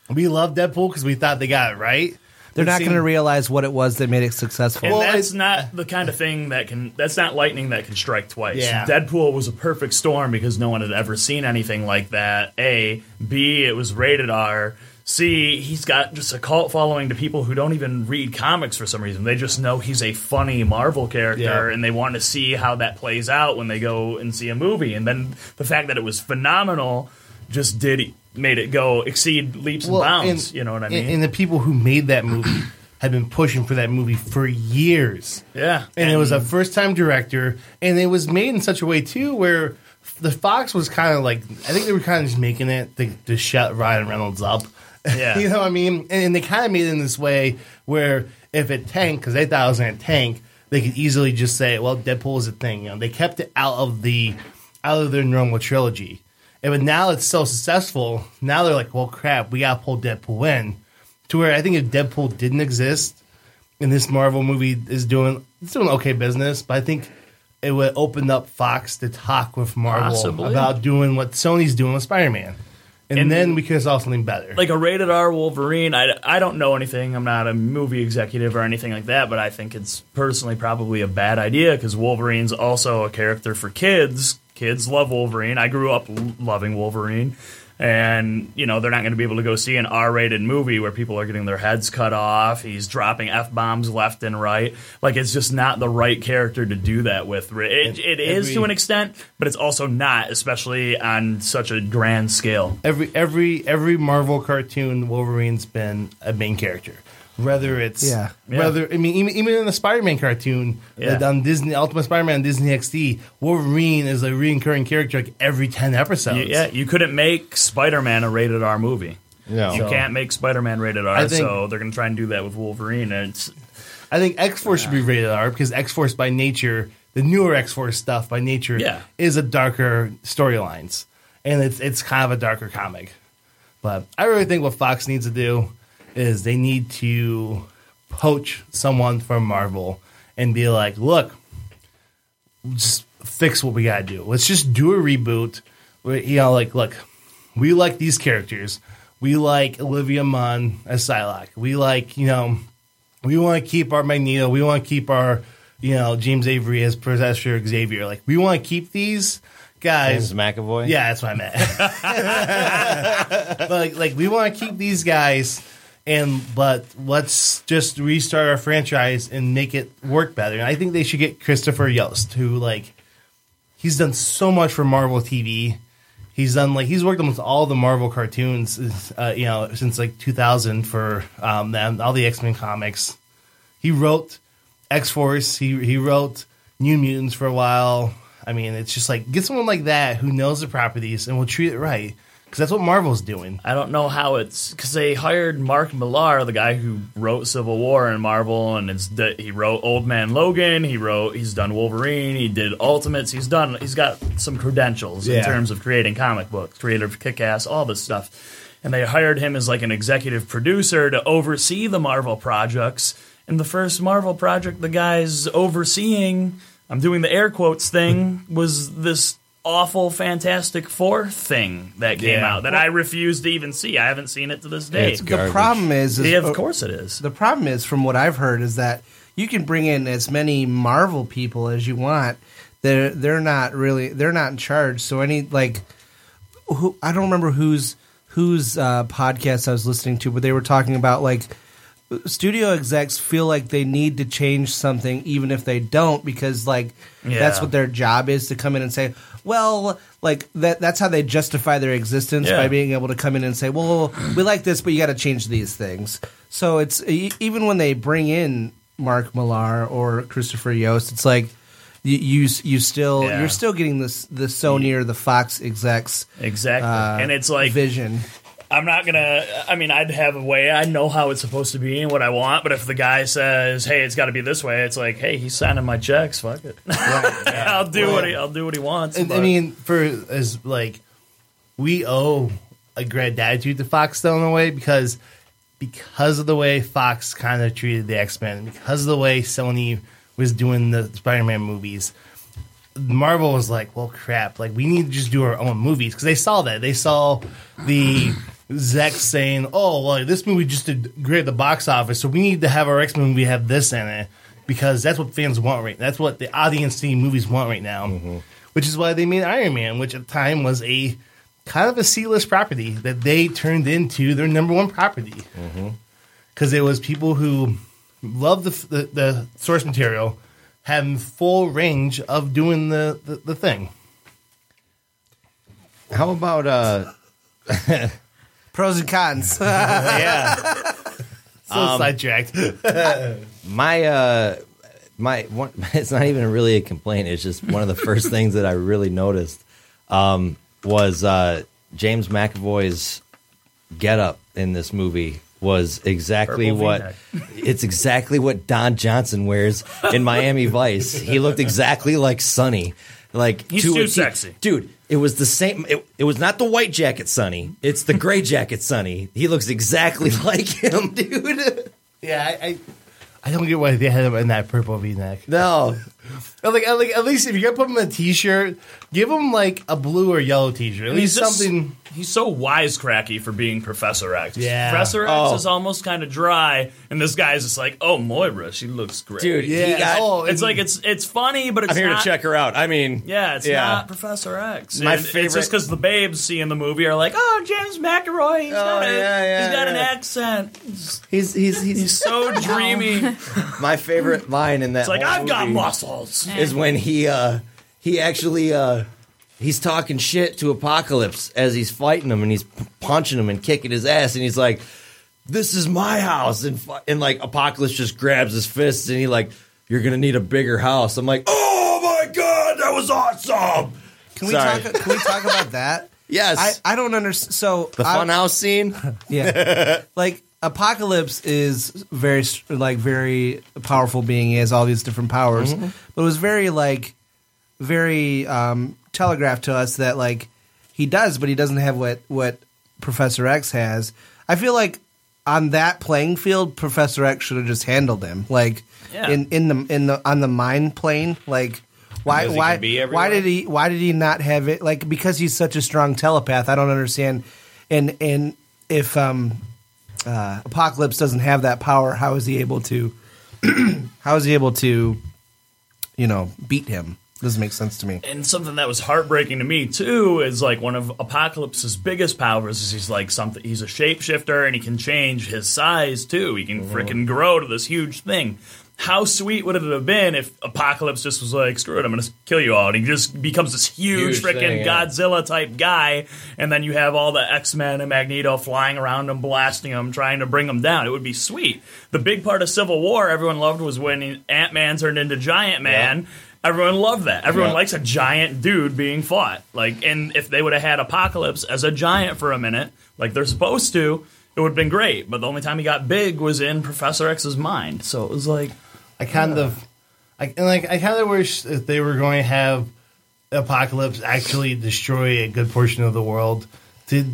we love Deadpool because we thought they got it right. They're not going to realize what it was that made it successful. And that's not the kind of thing that can. That's not lightning that can strike twice. Yeah. Deadpool was a perfect storm because no one had ever seen anything like that. A, B, it was rated R. C, he's got just a cult following to people who don't even read comics for some reason. They just know he's a funny Marvel character, Yeah. and they want to see how that plays out when they go and see a movie. And then the fact that it was phenomenal just did made it go exceed leaps and Well, bounds. and- you know what I mean? And, the people who made that movie *clears throat* have been pushing for that movie for years. yeah, and, it was a first time director, and it was made in such a way too where the Fox was kind of like I think they were kind of just making it to, to shut Ryan Reynolds up. *laughs* Yeah. you know what I mean? And, and they kind of made it in this way where if it tanked because they thought it was going to tank, they could easily just say, "Well, Deadpool is a thing." You know, they kept it out of the out of their normal trilogy. And but now it's so successful. Now they're like, "Well, crap, we got to pull Deadpool in." To where I think if Deadpool didn't exist, and this Marvel movie is doing it's doing okay business, but I think it would open up Fox to talk with Marvel Possibly. about doing what Sony's doing with Spider Man, and, And- then we could have saw something better. like a rated R Wolverine. I, I don't know anything. I'm not a movie executive or anything like that, but I think it's personally probably a bad idea because Wolverine's also a character for kids. Kids love Wolverine. I grew up loving Wolverine. And, you know, they're not going to be able to go see an R rated movie where people are getting their heads cut off. He's dropping F bombs left and right. Like, it's just not the right character to do that with. It, it is to an extent, but it's also not, especially on such a grand scale. every every every Marvel cartoon, Wolverine's been a main character. Whether it's Yeah. whether I mean even even in the Spider Man cartoon Yeah. that on Disney Ultimate Spider Man Disney XD, Wolverine is a recurring character like every ten episodes. You- yeah, you couldn't make Spider Man a rated R movie. No. You So- can't make Spider Man rated R, I think- so they're going to try and do that with Wolverine. And it's, I think X Force should be rated R because X Force by nature, the newer X Force stuff by nature, Yeah. is a darker storylines, and it's it's kind of a darker comic. But I really think what Fox needs to do is they need to poach someone from Marvel and be like, look, just fix what we gotta do. Let's just do a reboot. You know, like, look, we like these characters. We like Olivia Munn as Psylocke. We like, you know, we want to keep our Magneto. We want to keep our, you know, James Avery as Professor Xavier. Like, we want to keep these guys. James McAvoy. Yeah, that's what I meant. *laughs* but like, like we want to keep these guys, and but let's just restart our franchise and make it work better. And I think they should get Christopher Yost, who like he's done so much for Marvel TV. He's done like he's worked on all the Marvel cartoons, uh, you know, since like 2000 for um, them, all the X Men comics. He wrote X Force. He he wrote New Mutants for a while. I mean, it's just like get someone like that who knows the properties and will treat it right because that's what Marvel's doing. I don't know how it's because they hired Mark Millar, the guy who wrote Civil War in Marvel, and it's the, he wrote Old Man Logan. He wrote he's done Wolverine. He did Ultimates. He's done. He's got some credentials in Yeah. terms of creating comic books, creative kick-ass, all this stuff. And they hired him as like an executive producer to oversee the Marvel projects. And the first Marvel project the guy's overseeing, I'm doing the air quotes thing, was this awful Fantastic Four thing that came Yeah. out that I refuse to even see. I haven't seen it to this day. the problem is, is yeah, of course it is. The problem is, from what I've heard, is that you can bring in as many Marvel people as you want. They're they're not really they're not in charge. So any like who I don't remember whose whose uh, podcast I was listening to, but they were talking about like studio execs feel like they need to change something even if they don't because like Yeah. that's what their job is to come in and say well like that that's how they justify their existence Yeah. by being able to come in and say well we like this but you got to change these things so it's even when they bring in Mark Millar or Christopher Yost it's like you you, you still Yeah. you're still getting this the Sony or the Fox execs Exactly. uh, and it's like vision I'm not gonna. I mean, I'd have a way. I know how it's supposed to be and what I want. But if the guy says, "Hey, it's got to be this way," it's like, "Hey, he's signing my checks. Fuck it. *laughs* I'll do what he. I'll do what he wants." And, I mean, for as like we owe a great gratitude to Fox in a way because because of the way Fox kind of treated the X Men, because of the way Sony was doing the Spider Man movies. Marvel was like, well, crap. Like, we need to just do our own movies because they saw that. They saw the Zex saying, "Oh, well, this movie just did great at the box office, so we need to have our X Men movie have this in it because that's what fans want right. That's what the audience seeing movies want right now." Which is why they made Iron Man, which at the time was a kind of a C-list property that they turned into their number one property because it was people who loved the, the the source material having full range of doing the the, the thing. How about uh *laughs* pros and cons? *laughs* yeah. So Um, sidetracked. *laughs* my uh my one, *laughs* it's not even really a complaint it's just one of the first things that i really noticed um was uh james mcavoy's get up in this movie was exactly Purple what it's exactly what don johnson wears in miami vice he looked exactly like sonny like He's to too T. sexy. dude it was the same it, it was not the white jacket sonny. It's the gray *laughs* jacket sonny. He looks exactly *laughs* like him dude. Yeah, I, I I don't get why they had him in that purple V neck. No, like, like at least if you're gonna put him in a t-shirt, give him like a blue or yellow t-shirt. At He's least just- something. He's so wisecracky for being Professor X. Yeah. Professor X Oh. is almost kind of dry, and this guy's just like, "Oh, Moira, she looks great." Dude, he Yeah. got- oh, it's like it's it's funny, but it's I'm here not, to check her out. I mean, Yeah, it's yeah. not Professor X. My And It's favorite- just because the babes see in the movie are like, "Oh, James McElroy, he's oh, got, a, yeah, yeah, he's got an accent. He's he's he's, so *laughs* dreamy." My favorite line in that It's like, whole "I've got movie muscles." is when he uh he actually uh he's talking shit to Apocalypse as he's fighting him and he's p- punching him and kicking his ass and he's like this is my house and fu- and like Apocalypse just grabs his fists and he like you're going to need a bigger house. I'm like, "Oh my god, that was awesome." Can we Sorry. talk? Can we talk about that? *laughs* Yes. I, I don't understand. So The I- funhouse scene? *laughs* yeah, *laughs* like Apocalypse is very like very powerful being. He has all these different powers, Mhm. but it was very like very um, telegraphed to us that like he does, but he doesn't have what what Professor X has. I feel like on that playing field, Professor X should have just handled him. Like Yeah. in in the in the on the mind plane, like. Why? Why? Why did he? Why did he not have it? Like because he's such a strong telepath. I don't understand. And and if um, uh, Apocalypse doesn't have that power, how is he able to? *clears throat* how is he able to? You know, beat him? Doesn't make sense to me. And something that was heartbreaking to me too is like one of Apocalypse's biggest powers is he's like something. He's a shapeshifter and he can change his size too. He can freaking grow to this huge thing. How sweet would it have been if Apocalypse just was like, "Screw it, I'm going to kill you all," and he just becomes this huge, Huge freaking yeah. Godzilla type guy, and then you have all the X Men and Magneto flying around him, blasting him, trying to bring him down. It would be sweet. The big part of Civil War everyone loved was when Ant Man turned into Giant Man. Everyone loved that. Everyone Yeah. likes a giant dude being fought. Like, and if they would have had Apocalypse as a giant for a minute, like they're supposed to, it would have been great. But the only time he got big was in Professor X's mind. So it was like, I kind of, I and like I kind of wish that they were going to have Apocalypse actually destroy a good portion of the world to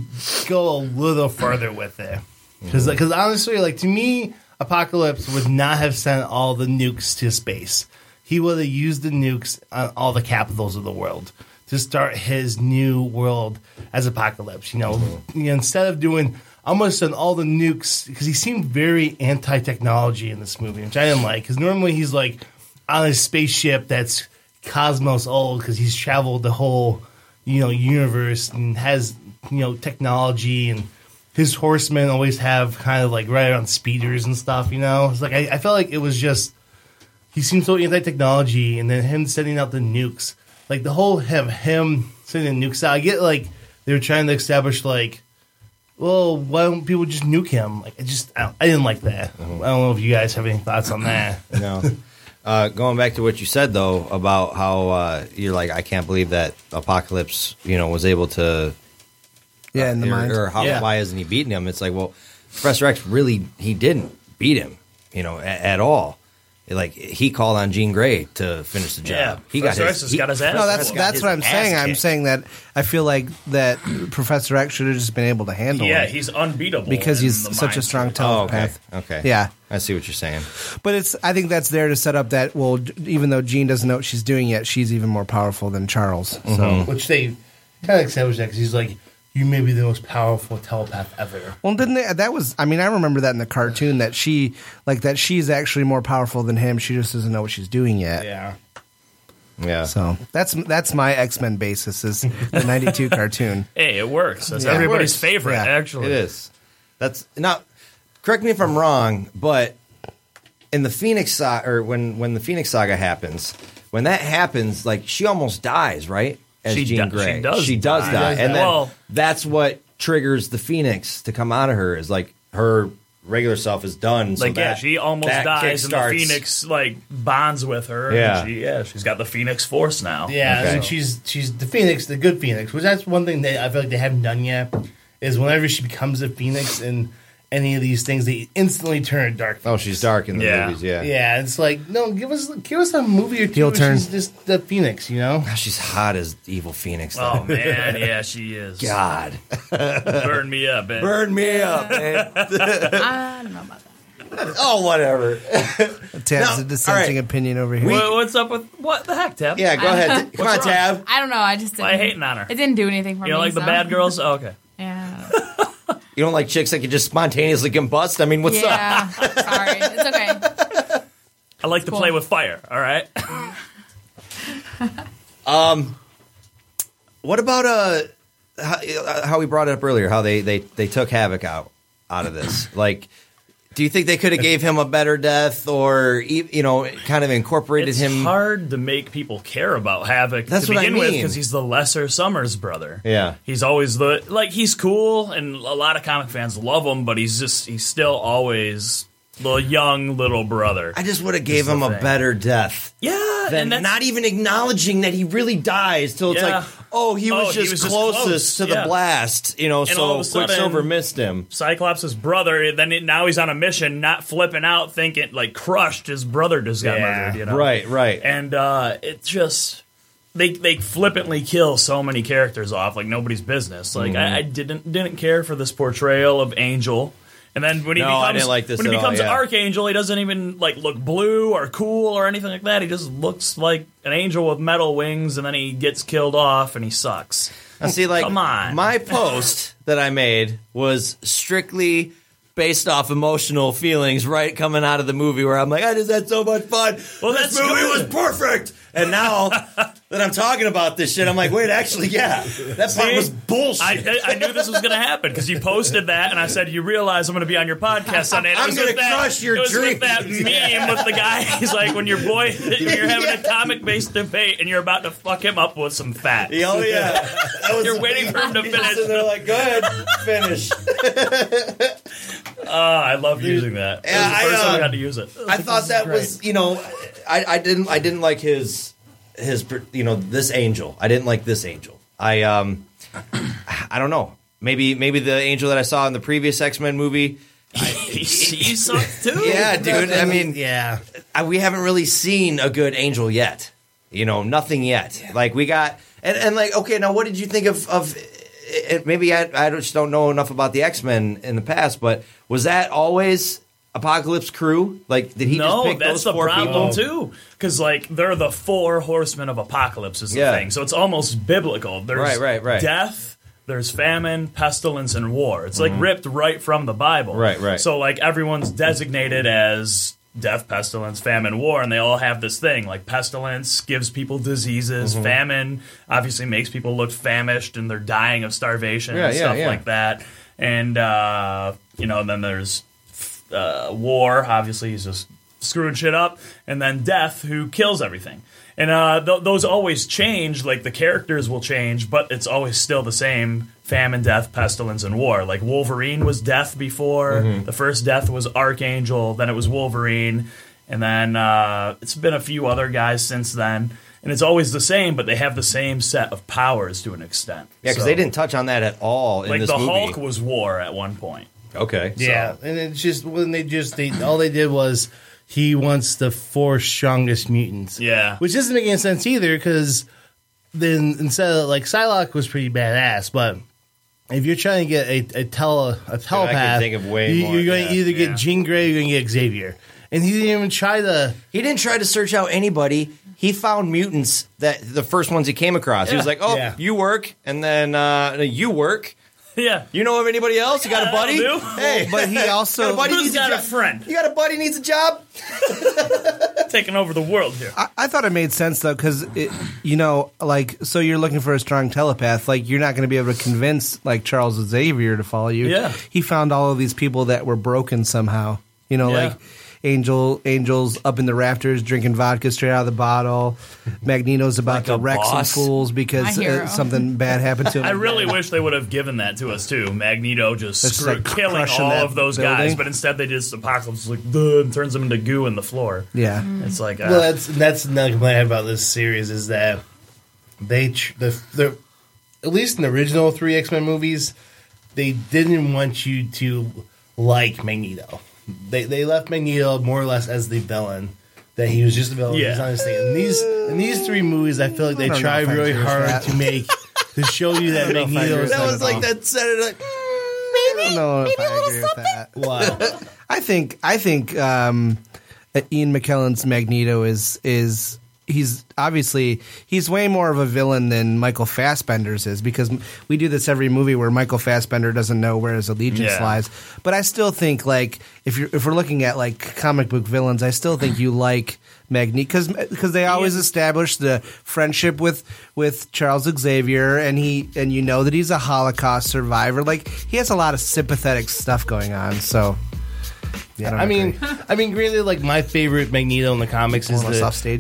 go a little further with it. Because because mm-hmm. honestly, like to me, Apocalypse would not have sent all the nukes to space. He would have used the nukes on all the capitals of the world to start his new world as Apocalypse. You know, you know, instead of doing almost on all the nukes, because he seemed very anti-technology in this movie, which I didn't like. Because normally he's like on a spaceship that's cosmos old because he's traveled the whole you know universe and has you know technology and his horsemen always have kind of like right on speeders and stuff. You know, it's like I, I felt like it was just he seemed so anti technology, and then him sending out the nukes, like the whole have him sending nukes out. I get like they were trying to establish like. Well, why don't people just nuke him? Like, I just, I, don't- I didn't like that. I don't know if you guys have any thoughts on that. *laughs* no. Uh, going back to what you said though about how uh, you're like, I can't believe that Apocalypse, you know, was able to. Yeah, in the or, mind. or how, Yeah. why hasn't he beaten him? It's like, well, Professor X really he didn't beat him, you know, at, at all. Like he called on Jean Grey to finish the job. Yeah, he got his, X has he- got his ass No, that's that's his what I'm ass saying. I'm saying that I feel like that Professor X should have just been able to handle Yeah, it. he's unbeatable because he's such a mind strong Oh, okay. telepath. Okay. Yeah. I see what you're saying. But it's I think that's there to set up that well, even though Jean doesn't know what she's doing yet, she's even more powerful than Charles. So Mm-hmm. Which they kind of established that because he's like, you may be the most powerful telepath ever. Well, didn't they? That was. I mean, I remember that in the cartoon that she, like, that she's actually more powerful than him. She just doesn't know what she's doing yet. Yeah. Yeah. So that's that's my X Men basis is the '92 *laughs* cartoon. Hey, it works. That's Yeah, everybody's works. favorite, Yeah, actually. It is. That's now. Correct me if I'm wrong, but in the Phoenix saga, or when when the Phoenix saga happens, when that happens, like she almost dies, right? As She Jean do- Grey, she does She does die. die, and die. then Well- that's what triggers the Phoenix to come out of her. Is like her regular self is done. so Like yeah, she almost that dies, and the Phoenix like bonds with her. Yeah. and she, yeah, she's got the Phoenix Force now. Yeah, Okay. and she's she's the Phoenix, the good Phoenix, which that's one thing that I feel like they haven't done yet. Is whenever she becomes a Phoenix in any of these things, they instantly turn dark. Oh, she's dark in the Yeah. movies. Yeah, Yeah, it's like no, give us give us a movie or two. Heel where turn. She's just the Phoenix, you know. Gosh, she's hot as evil Phoenix. Though. Oh man, *laughs* yeah, she is. God, burn me up, man. burn me up, *laughs* man. I don't know about that. oh, whatever. Tab's Now, a dissenting all right. opinion over here. What- what's up with what the heck, Tab? Yeah, go ahead. Come on, What's wrong? Tab. I don't know. I just didn't. Why hating on her? It didn't do anything for You me. know, like the so- bad girls. Oh, okay. *laughs* Yeah. You don't like chicks that can just spontaneously combust? I mean, what's up? yeah. Sorry. It's okay. I like to Cool. play with fire. All right. *laughs* Um, what about uh, how, uh, how we brought it up earlier? How they they they took Havoc out out of this? like, do you think they could have gave him a better death, or you know, kind of incorporated him? It's him? hard to make people care about Havoc That's to what I begin with mean. because he's the lesser Summers brother. Yeah. He's always the like he's cool and a lot of comic fans love him, but he's just he's still always the young little brother. I just would have gave him a thing. better death. Yeah, Than and not even acknowledging that he really dies till it's Yeah. like, oh, he was Oh, just he was just closest close, to the yeah. blast, you know. And so all of a sudden- Quicksilver missed him. Cyclops' brother. Then it, now he's on a mission, not flipping out, thinking like crushed. His brother just got Yeah. murdered. You know, Right, right. And uh, it's just they they flippantly kill so many characters off like nobody's business. Like Mhm. I, I didn't didn't care for this portrayal of Angel. And then when he No, I becomes didn't like this when he at all, becomes yeah. Archangel, he doesn't even like look blue or cool or anything like that. He just looks like an angel with metal wings, and then he gets killed off, and he sucks. I see, like, come on, my post that I made was strictly based off emotional feelings, right? Coming out of the movie where I'm like, I just had so much fun. Well, this that's movie good. was perfect. And now that I'm talking about this shit, I'm like, wait, actually, yeah, that part See? was bullshit. I, I knew this was going to happen because you posted that, and I said, "You realize I'm going to be on your podcast Sunday." And it I'm was gonna with that, crush your it with that meme with the guy. *laughs* He's like, when your boy, you're having a comic-based debate, and you're about to fuck him up with some fat. Oh, yeah. *laughs* You're waiting for him to *laughs* finish. So they're like, go ahead, finish. Oh, I love using that. It was Yeah, the I, first time uh, we had to use it. I thought that was, you know, I, I didn't, I didn't like his, his, you know, this angel. I didn't like this angel. I, um, I don't know. Maybe, maybe the angel that I saw in the previous X Men movie. *laughs* he sucks too. *laughs* Yeah, dude. I mean, yeah, I, we haven't really seen a good angel yet. You know, nothing yet. Like we got, and, and like, okay, now what did you think of of? It, maybe I, I just don't know enough about the X Men in the past, but was that always Apocalypse Crew? Like, did he no, just pick that's those the four problem people? too. Because like they're the four horsemen of apocalypse is the Yeah. thing. So it's almost biblical. There's Right, right, right. death. There's famine, pestilence, and war. It's like Mhm. ripped right from the Bible. Right, right. So like everyone's designated as death, pestilence, famine, war, and they all have this thing. Like pestilence gives people diseases, Mhm. famine obviously makes people look famished and they're dying of starvation Yeah, and yeah, stuff yeah. like that. And uh, you know, then there's uh, war. Obviously, he's just screwing shit up, and then death, who kills everything. And uh, th- those always change. Like the characters will change, but it's always still the same: famine, death, pestilence, and war. Like Wolverine was death before. Mhm. The first death was Archangel. Then it was Wolverine, and then uh, it's been a few other guys since then. And it's always the same, but they have the same set of powers to an extent. Yeah, because So- they didn't touch on that at all in like the movie. Hulk was war at one point. Okay. Yeah, and it's just when they just they all they did was he wants the four strongest mutants. Yeah, which doesn't make any sense either because then instead of like Psylocke was pretty badass, but if you're trying to get a, a tele a telepath, think of way you, you're going to yeah, either get Jean Grey or you're going to get Xavier, and he didn't even try to. He didn't try to search out anybody. He found mutants that the first ones he came across. He was like, "Oh, Yeah. you work, and then uh, you work." Yeah. You know of anybody else? You got a uh, buddy? that'll do. Hey, But he *laughs* also- got a buddy Who's needs got a job. friend? You got a buddy needs a job? *laughs* Taking over the world here. I, I thought it made sense though, because you know, like, so you're looking for a strong telepath. Like, you're not going to be able to convince like Charles Xavier to follow you. Yeah. he found all of these people that were broken somehow. You know, Yeah. like Angel, Angels up in the rafters drinking vodka straight out of the bottle. Magneto's about Like to a wreck some boss. fools My because hero. uh, something bad happened to *laughs* him. I really wish they would have given that to us too. Magneto just Just, screw- like, killing crushing all that of those building. guys, but instead they just Apocalypse is like Duh, and turns them into goo in the floor. Yeah. it's like uh, Well, that's that's another complaint I have about this series is that they tr- the the at least in the original three X Men movies, they didn't want you to like Magneto. They they left Magneto more or less as the villain. That he was just a villain. Yeah. He's not a thing. In these in these three movies, I feel like I they don't tried really hard that. to make to show you *laughs* that I don't know if Magneto. agree is with That was a like villain. that Saturday Night. I don't know if I agree with that. What? I think I think um, uh, Ian McKellen's Magneto is is he's obviously he's way more of a villain than Michael Fassbender's is because we do this every movie where Michael Fassbender doesn't know where his allegiance Yeah. lies. But I still think like if you're if we're looking at like comic book villains, I still think you like Magneto because because they always establish the friendship with with Charles Xavier and he and you know that he's a Holocaust survivor. Like he has a lot of sympathetic stuff going on. So. Yeah, don't I mean, I mean, granted, like my favorite Magneto in the comics is the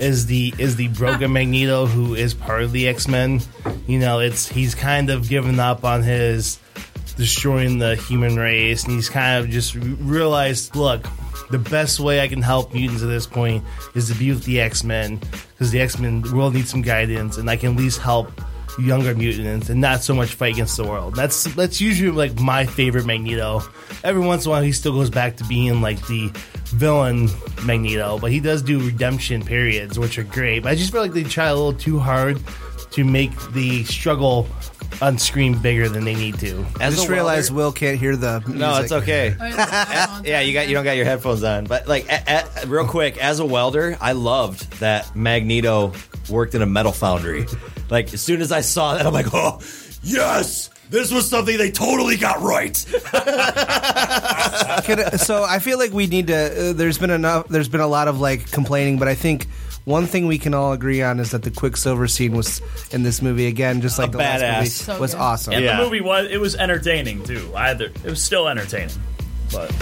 is the is the broken Magneto who is part of the X Men. You know, it's he's kind of given up on his destroying the human race, and he's kind of just realized, look, the best way I can help mutants at this point is to be with the X Men because the X Men world needs some guidance, and I can at least help younger mutants and not so much fight against the world. That's that's usually like my favorite Magneto. Every once in a while, he still goes back to being like the villain Magneto, but he does do redemption periods, which are great. But I just feel like they try a little too hard to make the struggle on screen bigger than they need to. I just realized Will can't hear the. Music. No, it's okay. *laughs* yeah, you got you don't got your headphones on, but like, a, a- real quick, as a welder, I loved that Magneto worked in a metal foundry. Like, as soon as I saw that, I'm like, oh, yes, this was something they totally got right. Can- so I feel like we need to. Uh, there's been enough. There's been a lot of like complaining, but I think one thing we can all agree on is that the Quicksilver scene was in this movie again, just like the last movie, So was good. awesome. And the movie was it was entertaining too. Either it was still entertaining, but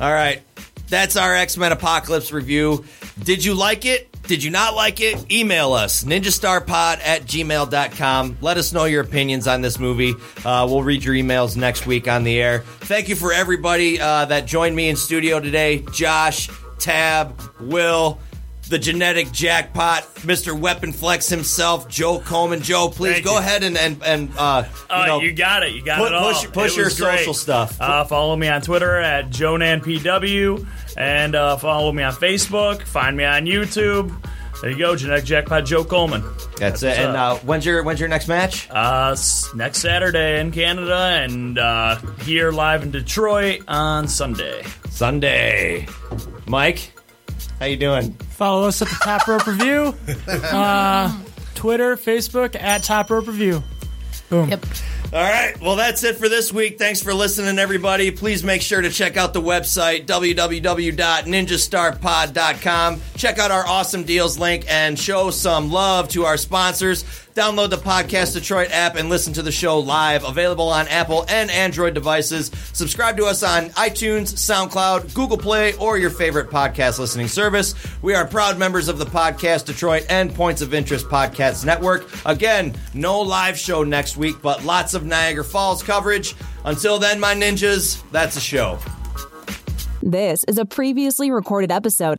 All right. That's our X Men Apocalypse review. Did you like it? Did you not like it? Email us, ninjastarpod at gmail.com. Let us know your opinions on this movie. Uh, we'll read your emails next week on the air. Thank you for everybody uh, that joined me in studio today Josh, Tab, Will, the genetic jackpot, Mr. Weapon Flex himself, Joe Coleman. Joe, please Thank go you. ahead and, and, and uh, you Uh, know, you got it. You got put- it all. push- push It your was great. social stuff. Uh, follow me on Twitter at JoeNanPW and uh, follow me on Facebook. Find me on YouTube. There you go, Genetic Jackpot Joe Coleman. That's it. And uh, when's your when's your next match? Uh, next Saturday in Canada and uh, here live in Detroit on Sunday. Sunday. Mike, how you doing? Follow us at the Top Rope Review. *laughs* Uh, Twitter, Facebook at Top Rope Review. Boom. Yep. All right. Well, that's it for this week. Thanks for listening, everybody. Please make sure to check out the website, www.ninjastarpod.com. Check out our awesome deals link and show some love to our sponsors. Download the Podcast Detroit app and listen to the show live, available on Apple and Android devices. Subscribe to us on iTunes, SoundCloud, Google Play, or your favorite podcast listening service. We are proud members of the Podcast Detroit and Points of Interest Podcast Network. Again, no live show next week, but lots of Niagara Falls coverage. Until then, my ninjas, that's a show. This is a previously recorded episode